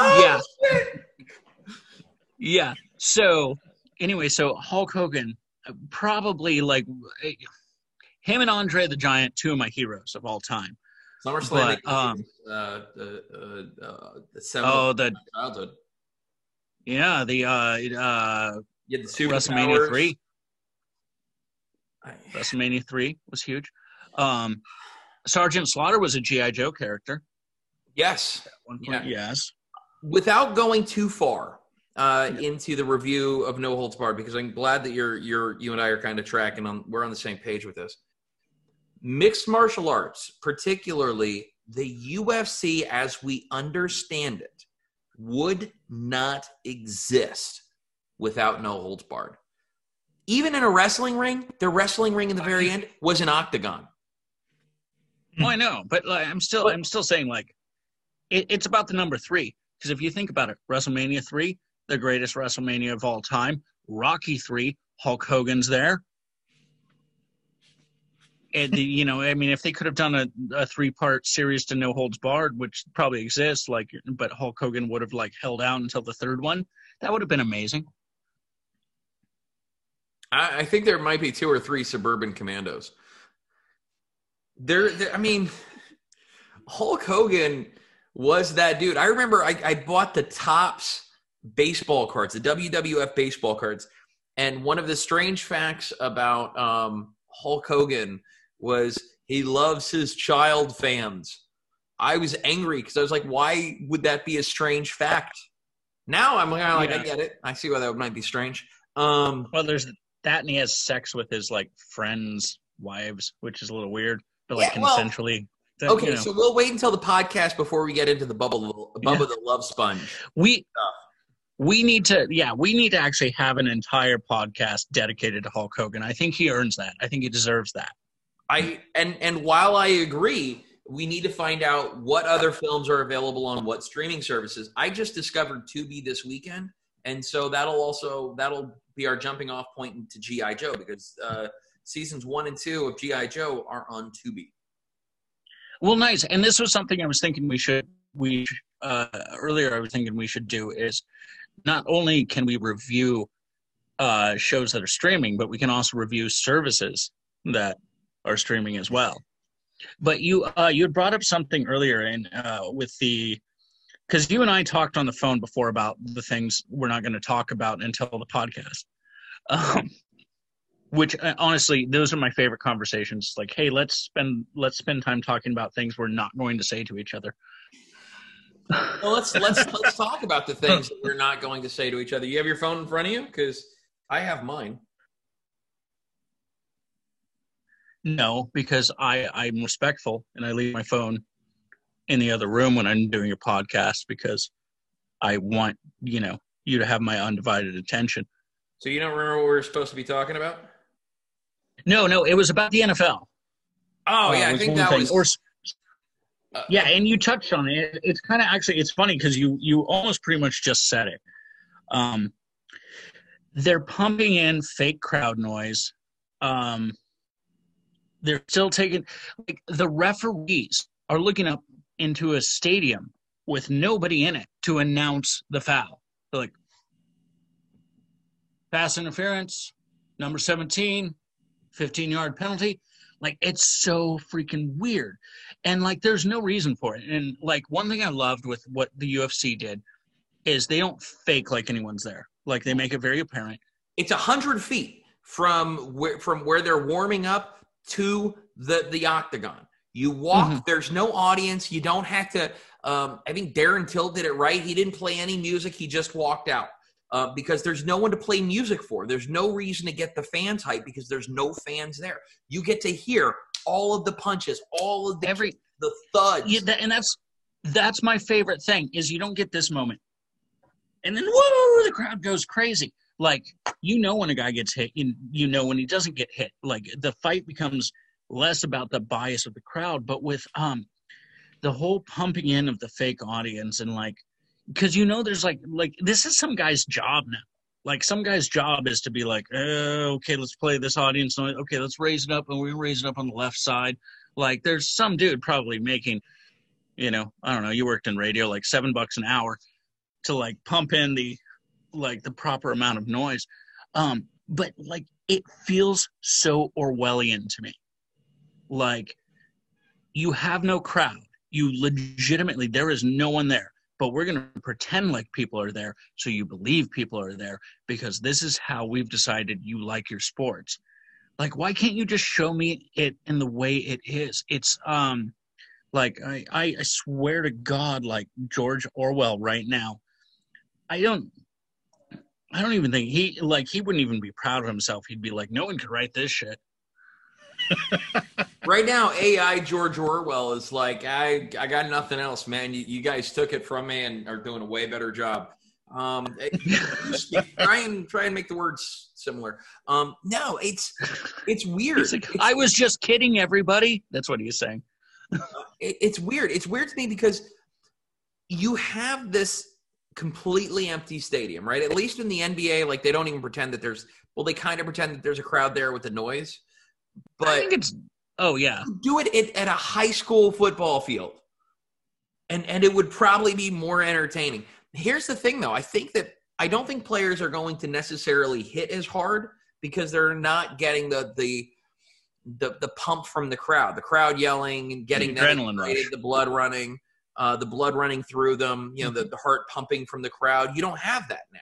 Oh, Yeah. shit. Yeah. So anyway, so Hulk Hogan, uh, probably like eh, him and Andre the Giant, two of my heroes of all time. SummerSlam. But, um, uh, uh, uh, uh, the Oh, the childhood. yeah, the uh, uh, You had the Super WrestleMania three. I, WrestleMania three was huge. Um, Sergeant Slaughter was a GI Joe character. yes. at one point. Yes. Without going too far uh, into the review of No Holds Barred, because I'm glad that you're you're you and I are kind of tracking on. We're on the same page with this. Mixed martial arts, particularly the UFC as we understand it, would not exist without No Holds Barred. Even in a wrestling ring, the wrestling ring in the very end was an octagon. Oh, I know, but like, I'm still I'm still saying like it, it's about the number three because if you think about it, WrestleMania three, the greatest WrestleMania of all time. Rocky three, Hulk Hogan's there. And you know, I mean, if they could have done a, a three part series to No Holds Barred, which probably exists, like, but Hulk Hogan would have like held out until the third one, that would have been amazing. I, I think there might be two or three suburban commandos. There- I mean, Hulk Hogan was that dude. I remember I, I bought the Topps baseball cards, the WWF baseball cards, and one of the strange facts about um, Hulk Hogan was he loves his child fans. I was angry because I was like, why would that be a strange fact? Now I'm kind of like, I get it. I see why that might be strange. Um, Well, there's that, and he has sex with his like friends' wives, which is a little weird, but like Yeah, consensually. That, Okay, you know. so we'll wait until the podcast before we get into the bubble, Bubba Yeah. the Love Sponge. we we need to yeah we need to actually have an entire podcast dedicated to hulk hogan i think he earns that i think he deserves that I and and while I agree, we need to find out what other films are available on what streaming services. I just discovered Tubi this weekend, and so that'll also that'll be our jumping off point into GI Joe because uh, seasons one and two of GI Joe are on Tubi. Well nice and this was something i was thinking we should we uh earlier i was thinking we should do is not only can we review uh shows that are streaming but we can also review services that are streaming as well but you uh you had brought up something earlier in uh with the because you and I talked on the phone before about the things we're not going to talk about until the podcast. Um, which uh, honestly, those are my favorite conversations. Like, hey, let's spend let's spend time talking about things we're not going to say to each other. Well, let's let's let's talk about the things that we're not going to say to each other. You have your phone in front of you because I have mine. No, because I I'm respectful and I leave my phone in the other room when I'm doing your podcast because I want you know you to have my undivided attention. So you don't remember what we were supposed to be talking about? No, no, it was about the NFL. Oh Uh, yeah, I think that thing. was or Uh, Yeah, and you touched on it. It's kind of actually it's funny because you you almost pretty much just said it. Um, they're pumping in fake crowd noise. Um, they're still taking like the referees are looking up into a stadium with nobody in it to announce the foul. They're like pass interference, number 17, 15 yard penalty. Like it's so freaking weird. And like there's no reason for it. And like one thing I loved with what the UFC did is they don't fake like anyone's there. Like they make it very apparent. it's a hundred feet from where from where they're warming up to the the octagon. You walk. Mhm. There's no audience. You don't have to. Um, I think Darren Till did it right. He didn't play any music. He just walked out uh, because there's no one to play music for. There's no reason to get the fans hype because there's no fans there. You get to hear all of the punches, all of the Every the thuds. yeah, that, and that's that's my favorite thing is you don't get this moment. And then whoa, the crowd goes crazy. Like you know when a guy gets hit, you, you know when he doesn't get hit. Like the fight becomes less about the bias of the crowd, but with um the whole pumping in of the fake audience and like because you know there's like like this is some guy's job now. Like some guy's job is to be like, uh, okay, let's play this audience. Okay, let's raise it up, and we're it up on the left side. Like there's some dude probably making, you know, I don't know. You worked in radio, like seven bucks an hour, to like pump in the like the proper amount of noise. Um, but like it feels so Orwellian to me. Like you have no crowd. You legitimately there is no one there. But we're gonna pretend like people are there so you believe people are there because this is how we've decided you like your sports. Like why can't you just show me it in the way it is? It's um like I, I I swear to God, like George Orwell right now, I don't I don't even think he like he wouldn't even be proud of himself. He'd be like, no one could write this shit. Right now, AI George Orwell is like, I I got nothing else, man. You, you guys took it from me and are doing a way better job. Um, try and try and make the words similar. Um, no, it's it's weird. Like, It's- I was just kidding, everybody. That's what he's saying. it, it's weird. It's weird to me because you have this completely empty stadium, right? At least in the NBA, like they don't even pretend that there's. Well, they kind of pretend that there's a crowd there with the noise, I but think it's oh yeah. do it at, at a high school football field. And and it would probably be more entertaining. Here's the thing though. I think that i don't think players are going to necessarily hit as hard because they're not getting the the the, the pump from the crowd. The crowd yelling and getting The adrenaline rush. the blood running uh, the blood running through them you know the, the heart pumping from the crowd. You don't have that now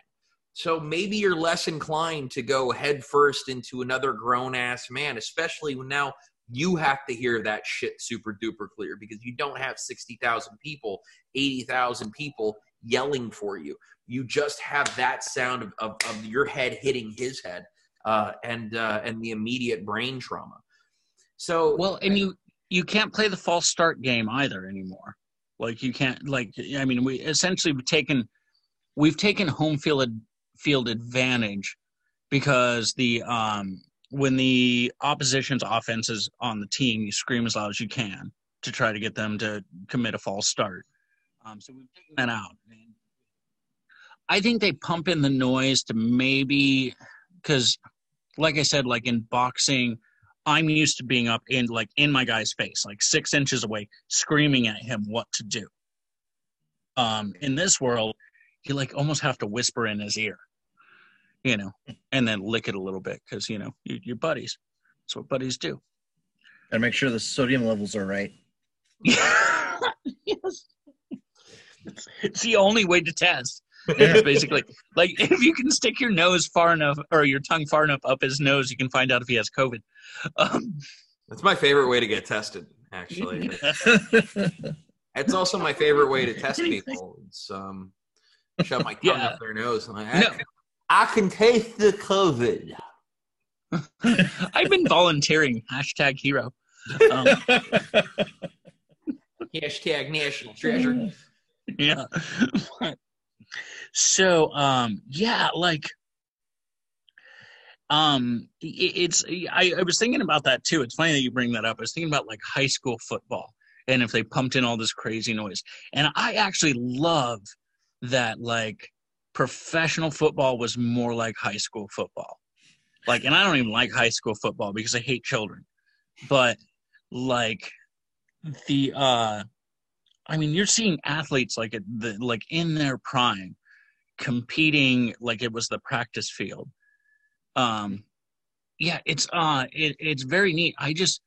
so maybe you're less inclined to go head first into another grown ass man especially when now you have to hear that shit super duper clear because you don't have 60,000 people, 80,000 people yelling for you. You just have that sound of, of, of your head hitting his head uh, and uh, and the immediate brain trauma. So Well, and you you can't play the false start game either anymore. Like you can't like I mean we essentially we've taken we've taken home field field advantage because the um when the opposition's offense is on the team, you scream as loud as you can to try to get them to commit a false start. Um, so we've taken that out. I think they pump in the noise to maybe because, like I said, like in boxing, I'm used to being up in like in my guy's face, like six inches away, screaming at him what to do. Um, in this world, you like almost have to whisper in his ear, you know, and then lick it a little bit because you know you, you're buddies. That's what buddies do. Gotta make sure the sodium levels are right. yes. It's, it's the only way to test. It's basically like if you can stick your nose far enough or your tongue far enough up his nose, you can find out if he has COVID. Um, that's my favorite way to get tested. Actually, it's also my favorite way to test people. It's um, shove my tongue Yeah. up their nose. Like, I, No. can, I can taste the COVID. I've been volunteering. Hashtag hero. Um, Hashtag national treasure. yeah. so, um, yeah, like, um, it, it's I, I was thinking about that too. It's funny that you bring that up. I was thinking about like high school football and if they pumped in all this crazy noise. And I actually love that like professional football was more like high school football. Like, and I don't even like high school football because I hate children. But like the uh I mean, you're seeing athletes like at the like in their prime competing like it was the practice field. Um yeah, it's uh it, it's very neat. I just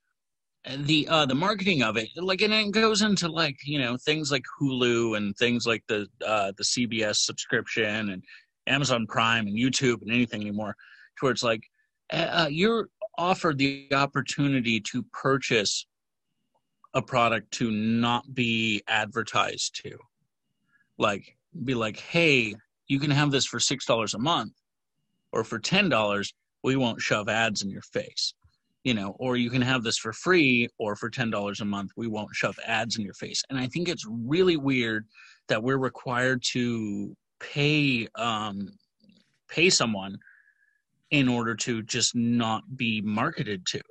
the uh the marketing of it like and it goes into like you know things like hulu and things like the uh the cbs subscription and amazon prime and youtube and anything anymore towards like uh, you're offered the opportunity to purchase a product to not be advertised to. Like be like hey you can have this for six dollars a month or for ten dollars we won't shove ads in your face you know, or you can have this for free or for $10 a month. We won't shove ads in your face. And I think it's really weird that we're required to pay um, pay someone in order to just not be marketed to.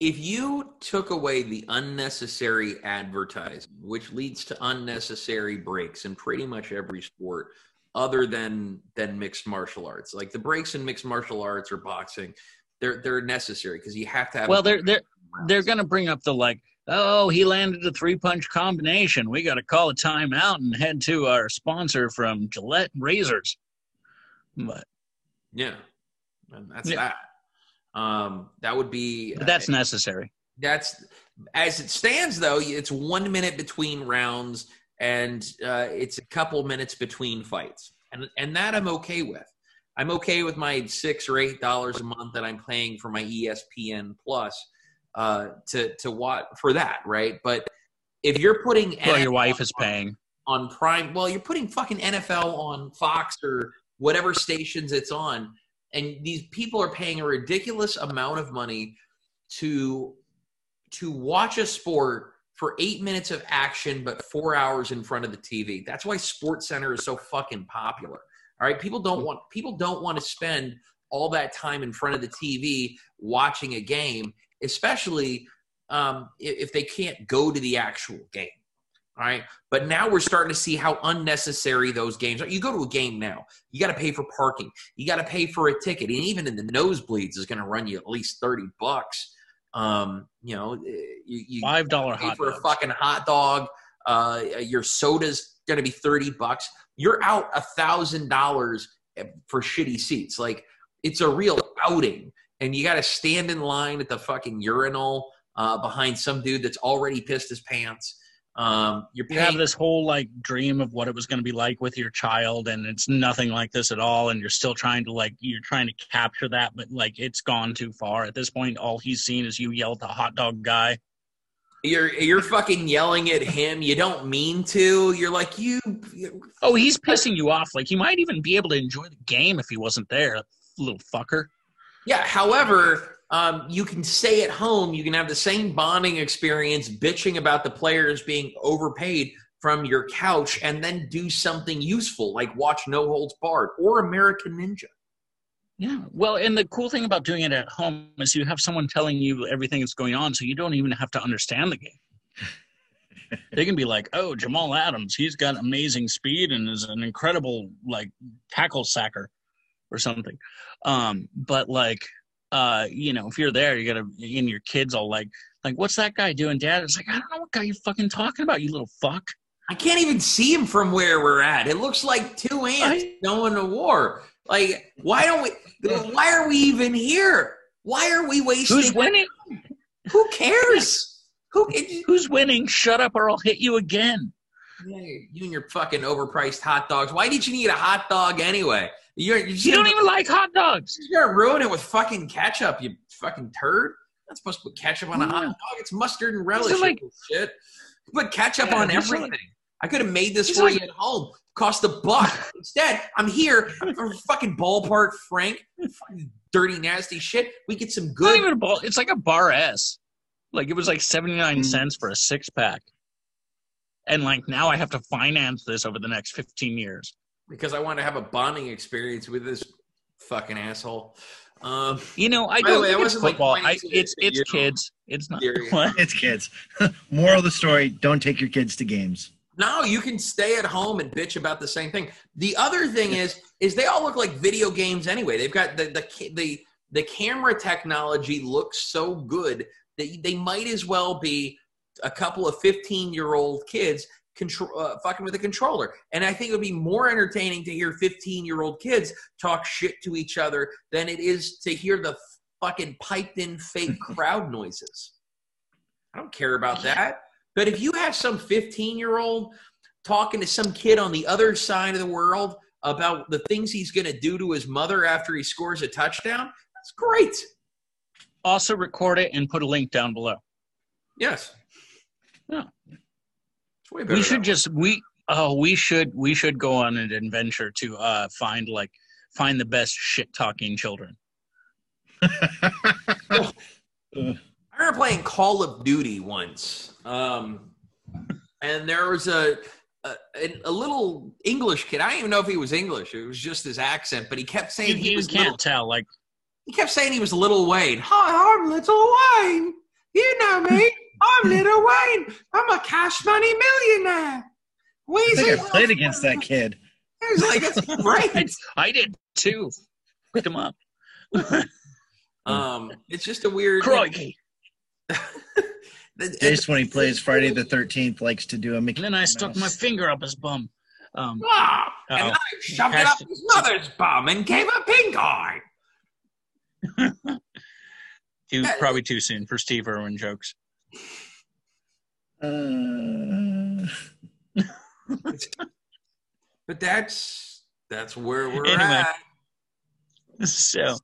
If you took away the unnecessary advertising, which leads to unnecessary breaks in pretty much every sport other than than mixed martial arts, like the breaks in mixed martial arts or boxing, they're they're necessary because you have to have. Well, they're they're they're going to bring up the like, oh, he landed a three punch combination. We got to call a timeout and head to our sponsor from Gillette Razors. But yeah, and that's yeah. that. Um, that would be. But that's uh, necessary. That's as it stands, though. It's one minute between rounds, and uh, it's a couple minutes between fights, and and that I'm okay with. I'm okay with my six or eight dollars a month that I'm paying for my ESPN Plus uh, to to watch for that, right? But if you're putting well, NFL your wife is paying on Prime, well, you're putting fucking NFL on Fox or whatever stations it's on, and these people are paying a ridiculous amount of money to to watch a sport for eight minutes of action, but four hours in front of the TV. That's why Sports Center is so fucking popular. All right, people don't want people don't want to spend all that time in front of the TV watching a game, especially um, if they can't go to the actual game. All right. But now we're starting to see how unnecessary those games are. You go to a game now, you got to pay for parking, you got to pay for a ticket, and even in the nosebleeds is going to run you at least 30 bucks. Um, you know, you, you five dollar hot for dogs. a fucking hot dog. Uh, your soda's going to be 30 bucks you're out a thousand dollars for shitty seats. Like it's a real outing, and you got to stand in line at the fucking urinal uh, behind some dude that's already pissed his pants. Um, you're paying- you have this whole like dream of what it was going to be like with your child, and it's nothing like this at all. And you're still trying to like you're trying to capture that, but like it's gone too far at this point. All he's seen is you yell at the hot dog guy you're you're fucking yelling at him. You don't mean to. You're like you. Oh, he's pissing you off. Like he might even be able to enjoy the game if he wasn't there, little fucker. Yeah. However, um, you can stay at home. You can have the same bonding experience, bitching about the players being overpaid from your couch, and then do something useful like watch No Holds Barred or American Ninja. Yeah. Well, and the cool thing about doing it at home is you have someone telling you everything that's going on, so you don't even have to understand the game. they can be like, "Oh, Jamal Adams, he's got amazing speed and is an incredible like tackle sacker or something." Um, but like, uh, you know, if you're there, you gotta, and your kids all like, like, "What's that guy doing, Dad?" It's like, I don't know what guy you're fucking talking about, you little fuck. I can't even see him from where we're at. It looks like two ants I, going to war. Like, why don't we? Why are we even here? Why are we wasting? Who's winning? Who cares? Who? Who's winning? Shut up, or I'll hit you again. you and your fucking overpriced hot dogs. Why did you need a hot dog anyway? You're, you're you don't even like hot dogs. You're gonna ruin it with fucking ketchup, you fucking turd. Not supposed to put ketchup on a hot dog. It's mustard and relish. Like, shit. Put ketchup yeah, on everything. Like, I could have made this for like, you at home cost a buck. Instead, I'm here for fucking ballpark Frank. Fucking dirty, nasty shit. We get some good. Not even a ball. It's like a Bar-S. Like it was like 79 mm. cents for a six pack. And like now I have to finance this over the next 15 years. Because I want to have a bonding experience with this fucking asshole. Um, You know, I don't way, it's wasn't, like. I, pointing it's it's you know, kids. It's not. There you go. What? It's kids. Moral of the story: Don't take your kids to games. No, you can stay at home and bitch about the same thing. The other thing is, is they all look like video games anyway. They've got the the the, the camera technology looks so good that they might as well be a couple of fifteen year old kids control uh, fucking with a controller. And I think it would be more entertaining to hear fifteen year old kids talk shit to each other than it is to hear the fucking piped in fake crowd noises. I don't care about that. But if you have some 15 year old talking to some kid on the other side of the world about the things he's going to do to his mother after he scores a touchdown, that's great. Also, record it and put a link down below. Yes. Yeah. It's way better We should just we oh we should we should go on an adventure to uh find like find the best shit talking children. I remember playing Call of Duty once. Um, and there was a, a a little English kid. I don't even know if he was English. It was just his accent, but he kept saying You, he you was can't little, tell like he kept saying he was Little Wayne. Hi, I'm Little Wayne. You know me. I'm Little Wayne. I'm a cash money millionaire. I think I played against that kid. I was like, it's great. I did too. Picked him up. Um, it's just a weird. Crikey. Jace, when he plays Friday the Thirteenth, likes to do a Mickey. And then I stuck my finger up his bum. Um, Ah, and Uh-oh. I shoved it up his mother's bum and gave a pink eye. too probably too soon for Steve Irwin jokes. Uh, But that's that's where we're Anyway. at. So,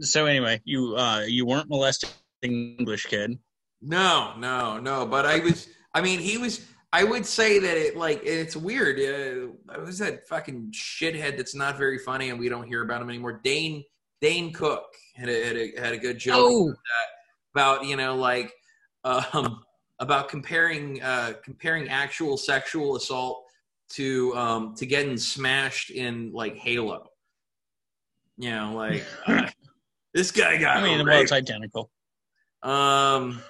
so anyway, you uh you weren't molesting English kid. No, no, no. But I was. I mean, he was. I would say that it like it's weird. Uh, who's that fucking shithead that's not very funny and we don't hear about him anymore? Dane Dane Cook had a had a, had a good joke Oh, about you know like um, about comparing uh, comparing actual sexual assault to um, to getting smashed in like Halo. You know, like uh, this guy got I mean, well, it's identical. Um,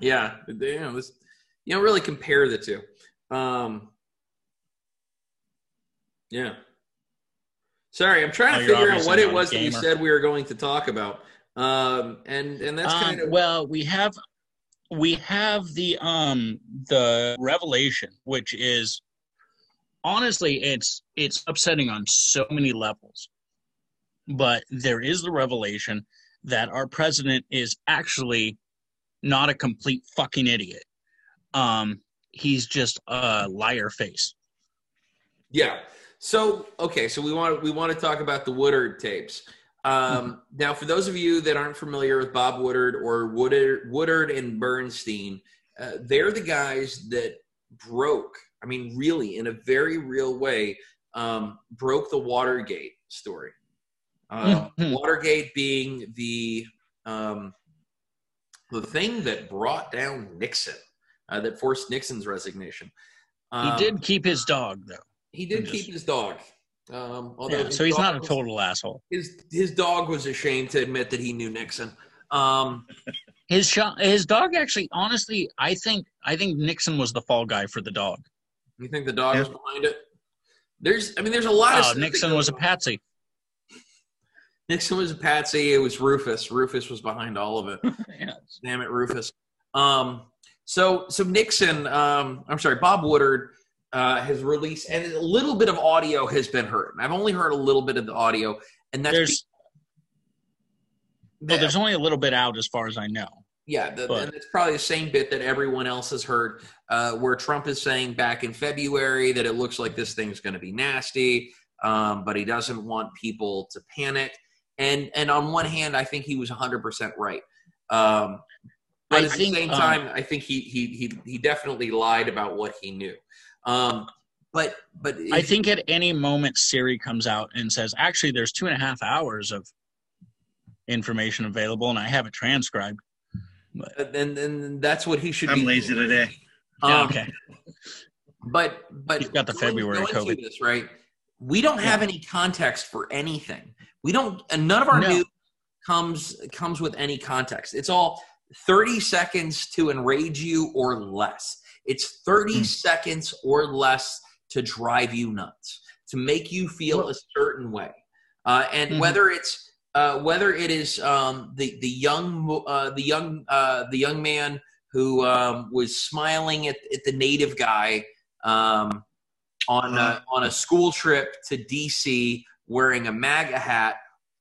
yeah, you know, this, you don't really compare the two. Um, yeah. Sorry, I'm trying Oh, to you're figure out what it was that gamer. said we were going to talk about. Um, and and that's Um, kind of well, we have we have the um the revelation, which is honestly it's it's upsetting on so many levels. But there is the revelation that our president is actually not a complete fucking idiot. Um, he's just a liar face. Yeah. So okay, so we want we want to talk about the Woodward tapes. Um, now, for those of you that aren't familiar with Bob Woodward or Woodward, Woodward and Bernstein, uh, they're the guys that broke. I mean, really, in a very real way, um, broke the Watergate story. Um, Mhm. Watergate being the um, the thing that brought down Nixon, uh, that forced Nixon's resignation. He Um, did keep his dog though. he did Just- keep his dog. Um, although Yeah, his so he's dog not a was- total asshole. His his dog was ashamed to admit that he knew Nixon. Um, His shot, his dog actually, honestly, I think I think Nixon was the fall guy for the dog. you think the dog Yeah. was behind it? There's, I mean, there's a lot of. Oh, stuff Nixon goes was a on. Nixon was a patsy. It was Rufus. Rufus was behind all of it. yeah. Damn it, Rufus. Um, so so Nixon, um, I'm sorry, Bob Woodward uh, has released, and a little bit of audio has been heard. I've only heard a little bit of the audio, and that's There's well, there's only a little bit out as far as I know. Yeah, the, But- and it's probably the same bit that everyone else has heard, uh, where Trump is saying back in February that it looks like this thing's going to be nasty, um, but he doesn't want people to panic. And and on one hand, I think he was 100 percent right. Um, but I at think, the same um, time, I think he he he he definitely lied about what he knew. Um, but but I think at any moment Siri comes out and says, "Actually, there's two and a half hours of information available, and I have it transcribed." and and that's what he should. I'm be lazy doing. today. Yeah, Um, okay. But but You've got the going- February going through COVID. This right, we don't have any context for anything. We don't. And none of our No. news comes comes with any context. It's all 30 seconds to enrage you or less. It's 30 Hmm. seconds or less to drive you nuts, to make you feel a certain way. Uh, and Mhm. whether it's uh, whether it is um, the the young uh, the young uh, the young man who um, was smiling at, at the native guy um, on a, on a school trip to DC wearing a MAGA hat,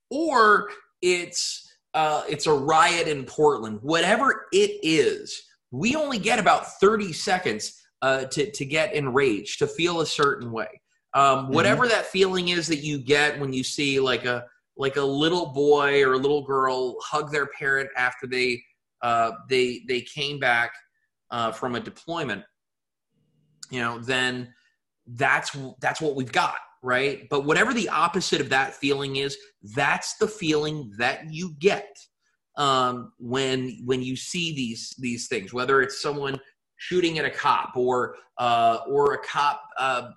or it's uh, it's a riot in Portland. Whatever it is, we only get about thirty seconds uh, to to get enraged, to feel a certain way. Um, whatever that feeling is that you get when you see like a like a little boy or a little girl hug their parent after they uh, they they came back uh, from a deployment, you know, then that's that's what we've got, right? But whatever the opposite of that feeling is, that's the feeling that you get um, when when you see these these things, whether it's someone shooting at a cop or uh, or a cop uh,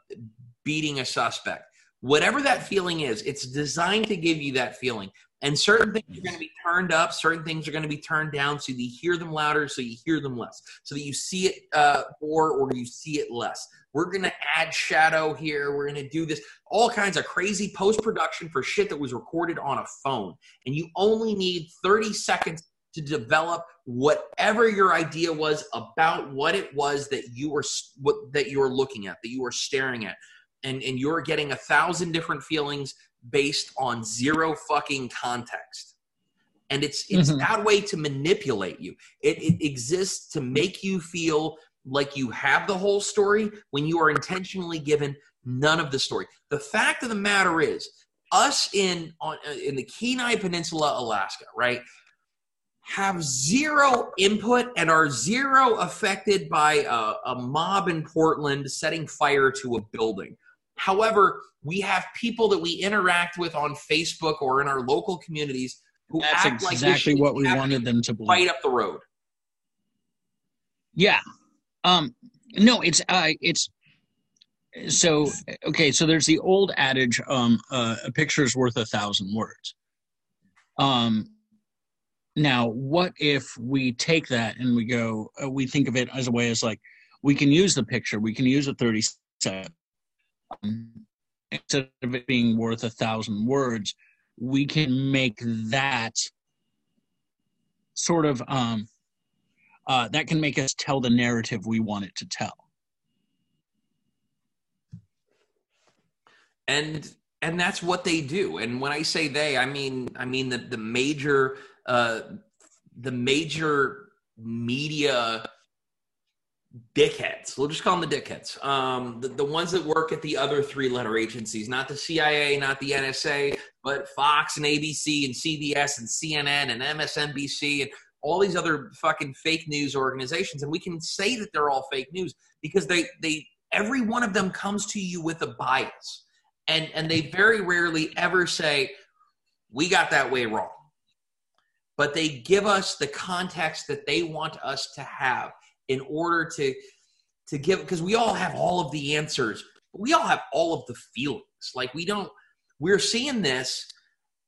beating a suspect. Whatever that feeling is, it's designed to give you that feeling. And certain things are going to be turned up, certain things are going to be turned down, so you hear them louder, so you hear them less, so that you see it uh, more or you see it less. We're going to add shadow here. We're going to do this, all kinds of crazy post production for shit that was recorded on a phone. And you only need 30 seconds to develop whatever your idea was about what it was that you were what that you were looking at, that you were staring at, and and you're getting a thousand different feelings based on zero fucking context. And it's it's Mhm. that way to manipulate you. It, it exists to make you feel like you have the whole story when you are intentionally given none of the story. The fact of the matter is, us in on in the Kenai Peninsula, Alaska, right, have zero input and are zero affected by a, a mob in Portland setting fire to a building. However, we have people that we interact with on Facebook or in our local communities who That's act like exactly shit what we wanted them to believe. right up the road. Yeah. Um no, it's uh it's so okay, so there's the old adage um uh, a picture's worth a thousand words. Um now what if we take that and we go uh, we think of it as a way as like we can use the picture, we can use a 30 second um, instead of it being worth a thousand words, we can make that sort of um uh, that can make us tell the narrative we want it to tell. and and that's what they do and when i say they i mean i mean the the major uh the major media dickheads. We'll just call them the dickheads. Um the, the ones that work at the other three letter agencies not the cia not the nsa but fox and abc and cbs and cnn and msnbc and all these other fucking fake news organizations. And we can say that they're all fake news because they they every one of them comes to you with a bias. And and they very rarely ever say we got that way wrong. But they give us the context that they want us to have in order to to give because we all have all of the answers but we all have all of the feelings. Like we don't we're seeing this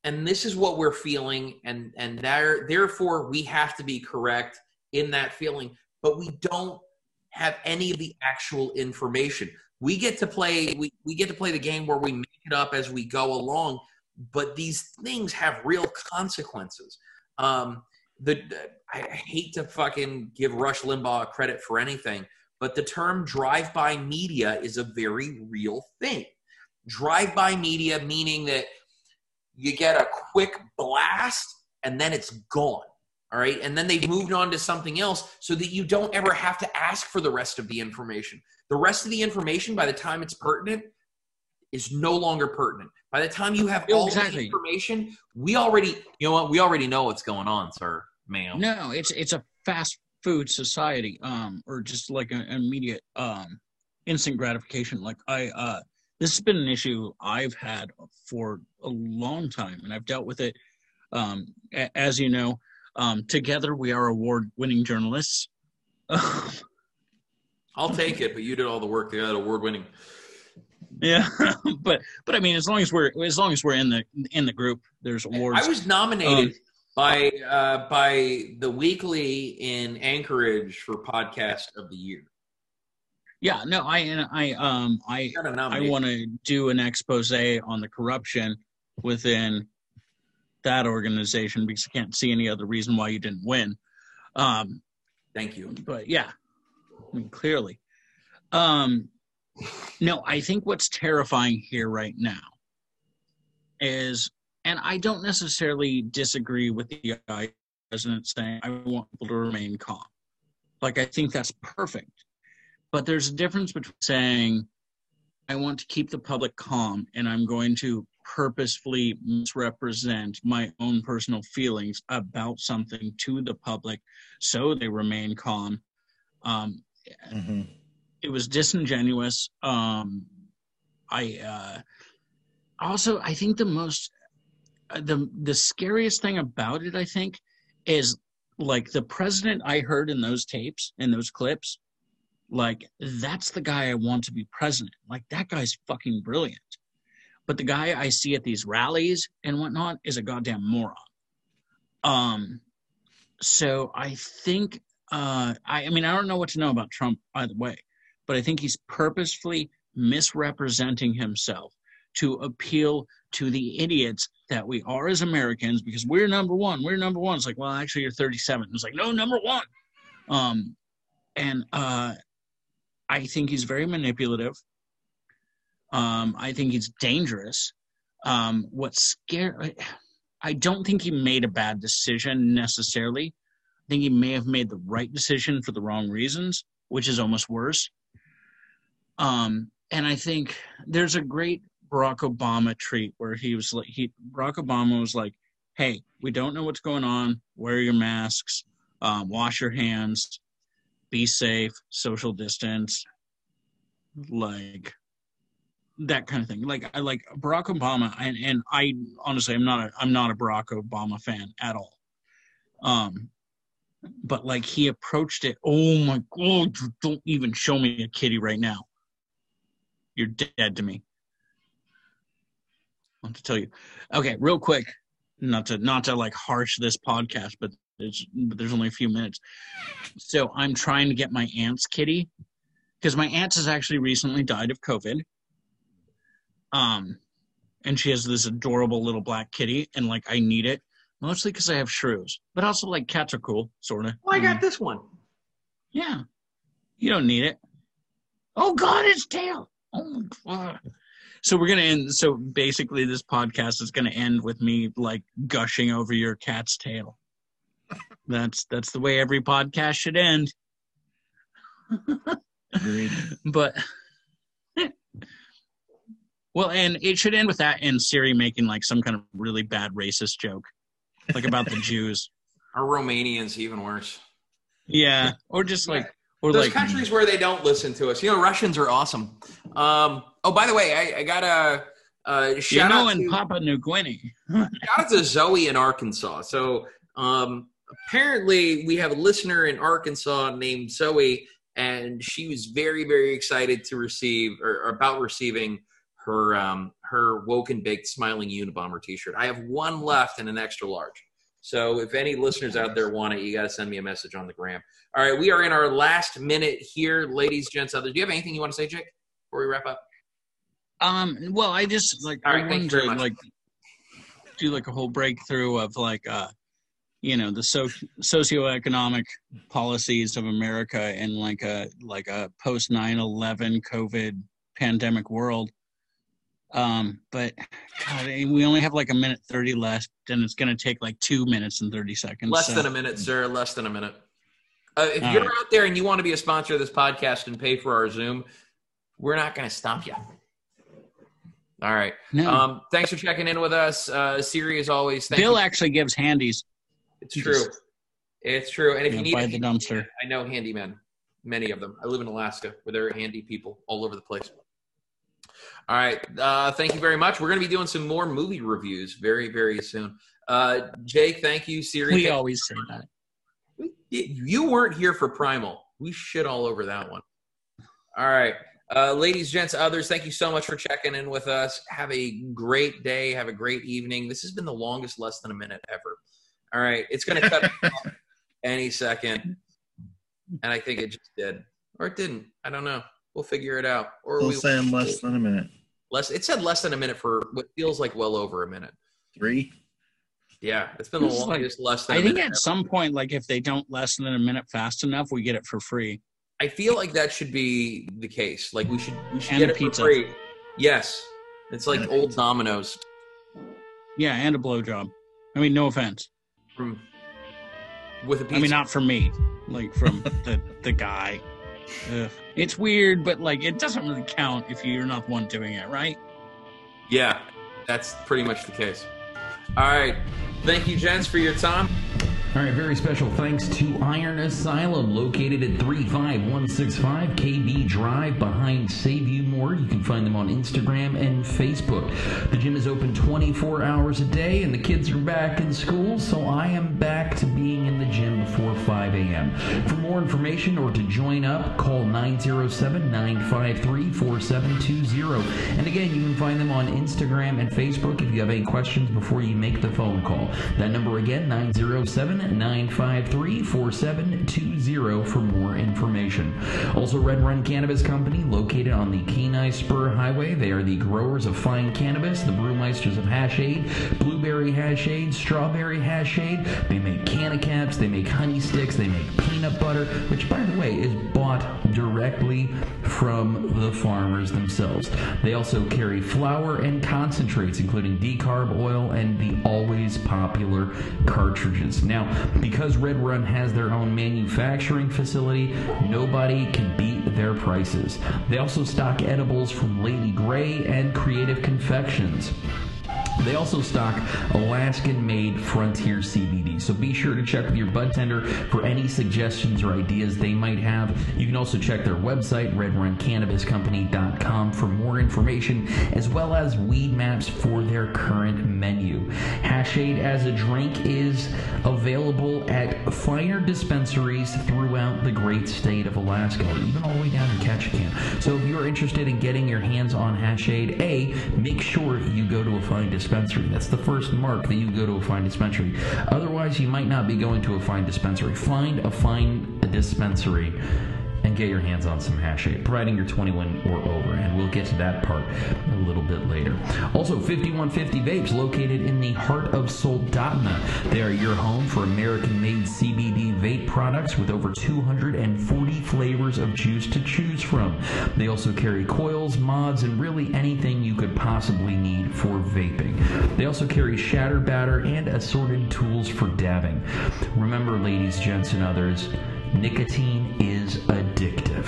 and this is what we're feeling and and there therefore we have to be correct in that feeling but we don't have any of the actual information. We get to play we, we get to play the game where we make it up as we go along but these things have real consequences. Um the i hate to fucking give rush limbaugh credit for anything but the term drive-by media is a very real thing. Drive-by media meaning that you get a quick blast and then it's gone all right? And then they've moved on to something else so that you don't ever have to ask for the rest of the information. The rest of the information by the time it's pertinent is no longer pertinent. By the time you have all the information we already you know what? We already know what's going on sir ma'am No, it's it's a fast food society, um, or just like an immediate um instant gratification. Like I uh this has been an issue I've had for a long time and I've dealt with it um a- as you know. Um together we are award winning journalists. i'll take it but you did all the work the other award winning Yeah, but but I mean, as long as we're as long as we're in the in the group, there's awards. I was nominated um, by uh, by the weekly in Anchorage for podcast of the year. Yeah, no, I I um I I want to do an expose on the corruption within that organization because I can't see any other reason why you didn't win. Um, Thank you. But yeah, I mean, clearly. Um, no, I think what's terrifying here right now is, and I don't necessarily disagree with the president saying, I want people to remain calm. Like, I think that's perfect. But there's a difference between saying, I want to keep the public calm and I'm going to purposefully misrepresent my own personal feelings about something to the public so they remain calm. Um, mm-hmm. It was disingenuous. Um, I uh, also I think the most the the scariest thing about it I think is like the president I heard in those tapes in those clips like that's the guy I want to be president like that guy's fucking brilliant but the guy I see at these rallies and whatnot is a goddamn moron. Um, so I think uh, I, I mean I don't know what to know about Trump either way, but I think he's purposefully misrepresenting himself to appeal to the idiots that we are as Americans because we're number one. We're number one. It's like, well, actually, you're 37. It's like, no, number one. Um, and uh, I think he's very manipulative. Um, I think he's dangerous. Um, what's scary, I don't think he made a bad decision necessarily. I think he may have made the right decision for the wrong reasons, which is almost worse. Um, and I think there's a great Barack Obama treat where he was like, he Barack Obama was like, "Hey, we don't know what's going on. Wear your masks, um, wash your hands, be safe, social distance." Like, that kind of thing. Like I like Barack Obama, and and I honestly I'm not a I'm not a Barack Obama fan at all. Um, but like he approached it. Oh my god! Don't even show me a kitty right now. You're dead to me. I want to tell you. Okay, real quick, not to not to like harsh this podcast, but there's but there's only a few minutes. So I'm trying to get my aunt's kitty because my aunt has actually recently died of COVID um, and she has this adorable little black kitty, and like I need it mostly because I have shrews, but also like cats are cool, sort of. Well, I got um, this one. Yeah, you don't need it. Oh God, its tail! Oh my God. So we're gonna end. So basically, this podcast is gonna end with me like gushing over your cat's tail. That's that's the way every podcast should end. But well, and it should end with that and Siri making like some kind of really bad racist joke, like about the Jews. Or Romanians, even worse. Yeah, or just like or those like, countries where they don't listen to us. You know, Russians are awesome. Um, oh, by the way, I, I got a, a shout you know, out in to, Papua New Guinea. shout out to Zoe in Arkansas. So um, apparently, we have a listener in Arkansas named Zoe, and she was very, very excited to receive or, or about receiving her um, her woken baked smiling Unabomber T-shirt. I have one left in an extra large. So if any listeners out there want it, you got to send me a message on the gram. All right, we are in our last minute here, ladies, gents, others. Do you have anything you want to say, Jake, before we wrap up? Um. Well, I just like All right, I to like do like a whole breakthrough of like uh, you know, the so socioeconomic policies of America in like a like a post 9/11 COVID pandemic world um, but God, we only have like a minute 30 left, and it's going to take like two minutes and 30 seconds. Less so. than a minute, sir. Less than a minute. Uh, if All you're right. out there and you want to be a sponsor of this podcast and pay for our Zoom, we're not going to stop you. All right. No. Um, thanks for checking in with us. Uh, Siri, as always. Bill you. actually gives handies. It's true. It's true. And if you, know, need the dumpster, I know handymen, many of them. I live in Alaska where there are handy people all over the place. All right. Uh, thank you very much. We're going to be doing some more movie reviews very, very soon. Uh, Jake, thank you. Siri. We always say that. You weren't here for Primal. We shit all over that one. All right. Uh, ladies, gents, others, thank you so much for checking in with us. Have a great day. Have a great evening. This has been the longest less than a minute ever. All right. It's going to cut any second. And I think it just did. Or it didn't. I don't know. We'll figure it out. Or Still we saying less than a minute. Less. It said less than a minute for what feels like well over a minute. Three. Yeah, it's been the This is like- less than. I a think minute at ever. some point, like if they don't less than a minute fast enough, we get it for free. I feel like that should be the case. Like we should we should And get a it pizza. for free. Yes, it's like And a old Domino's Yeah, and a blowjob. I mean, no offense. from with a pizza. I mean, not from me, like from the the guy. It's weird, but like it doesn't really count if you're not the one doing it, right? Yeah, that's pretty much the case. All right, thank you, gents, for your time. All right, very special thanks to Iron Asylum, located at 35165 KB Drive behind Save You More. You can find them on Instagram and Facebook. The gym is open 24 hours a day, and the kids are back in school, so I am back to being in the gym before 5 a.m. For more information or to join up, call 907 953 4720. And again, you can find them on Instagram and Facebook if you have any questions before you make the phone call. That number again, 907 953 4720 for more information. Also, Red Run Cannabis Company, located on the Kenai Spur Highway. They are the growers of fine cannabis, the brewmeisters of Hashade, blueberry Hashade, strawberry Hashade. They make canna caps, they make honey sticks, they make peanut butter, which, by the way, is bought directly from the farmers themselves. They also carry flour and concentrates, including decarb oil and the always popular cartridges. Now, because Red Run has their own manufacturing facility, nobody can beat their prices. They also stock edibles from Lady Grey and Creative Confections. They also stock Alaskan made Frontier CBD. So be sure to check with your bud tender for any suggestions or ideas they might have. You can also check their website, redruncannabiscompany.com, for more information as well as weed maps for their current menu. Hashade as a drink is available at finer dispensaries throughout the great state of Alaska, even all the way down to Ketchikan. So if you're interested in getting your hands on Hashade, A, make sure you go to a fine dispensary. That's the first mark that you go to a fine dispensary. Otherwise, you might not be going to a fine dispensary. Find a fine dispensary and get your hands on some Hashade, providing you're 21 or over, and we'll get to that part a little bit later. Also, 5150 Vapes, located in the heart of Soldotna. They are your home for American-made CBD vape products with over 240 flavors of juice to choose from. They also carry coils, mods, and really anything you could possibly need for vaping. They also carry shatter batter and assorted tools for dabbing. Remember, ladies, gents, and others, nicotine is addictive.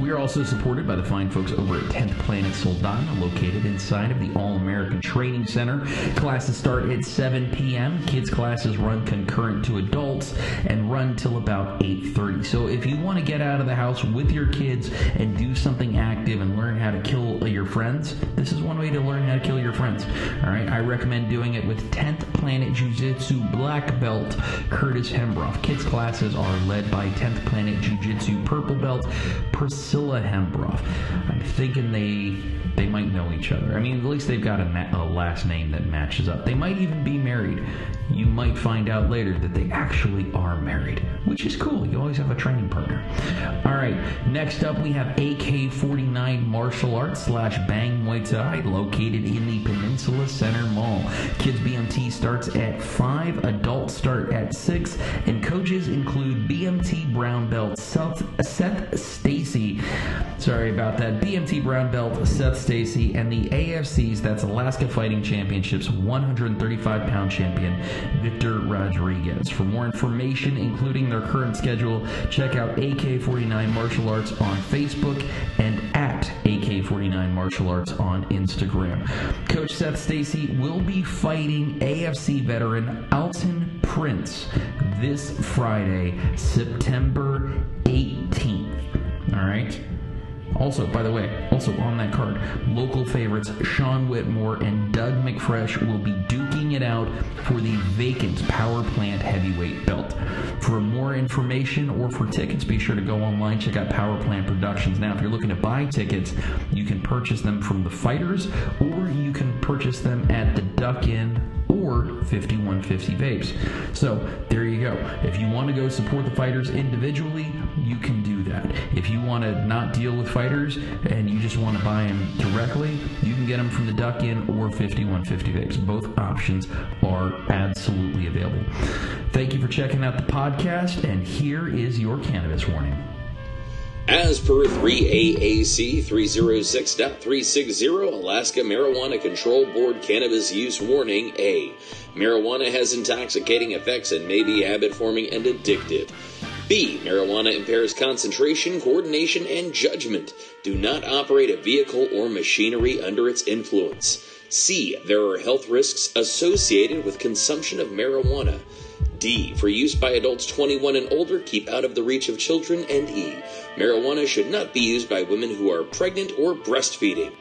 We are also supported by the fine folks over at 10th Planet Soldotna, located inside of the All American Training Center. Classes start at 7 p.m. Kids classes run concurrent to adults and run till about 8:30. So if you want to get out of the house with your kids and do something active and learn how to kill your friends, this is one way to learn how to kill your friends. All right, I recommend doing it with 10th Planet Jiu-Jitsu black belt Curtis Hembroff. Kids classes are led by 10th Planet Jiu-Jitsu purple belt Priscilla Hembroff. I'm thinking they they might know each other. I mean, at least they've got a, ma- a last name that matches up. They might even be married. You might find out later that they actually are married, which is cool. You always have a training partner. All right, next up we have AK-49 Martial Arts slash Bang Muay Thai, located in the Peninsula Center Mall. Kids BMT starts at five, adults start at six, and coaches include BMT brown belt Seth, Seth Stacy. Sorry about that. BMT brown belt Seth Stacy and the AFC's that's Alaska Fighting Championships 135 pound champion Victor Rodriguez. For more information, including their current schedule, check out AK49 Martial Arts on Facebook and at AK49 Martial Arts on Instagram. Coach Seth Stacy will be fighting AFC veteran Alton Prince this Friday, September 18th. All right. Also, by the way, also on that card, local favorites Sean Whitmore and Doug McFresh will be duking it out for the vacant power plant heavyweight belt. For more information or for tickets, be sure to go online, check out Power Plant Productions. Now, if you're looking to buy tickets, you can purchase them from the fighters or you can purchase them at the Duck Inn or 5150 vapes. So there you go. If you want to go support the fighters individually, you can do that. If you want to not deal with fighters and you just want to buy them directly, you can get them from the Duck Inn or 5150 vapes. Both options are absolutely available. Thank you for checking out the podcast, and here is your cannabis warning. As per 3AAC 306.360, Alaska Marijuana Control Board Cannabis Use Warning A. Marijuana has intoxicating effects and may be habit forming and addictive. B. Marijuana impairs concentration, coordination, and judgment. Do not operate a vehicle or machinery under its influence. C. There are health risks associated with consumption of marijuana. D. For use by adults 21 and older, keep out of the reach of children. And E. Marijuana should not be used by women who are pregnant or breastfeeding.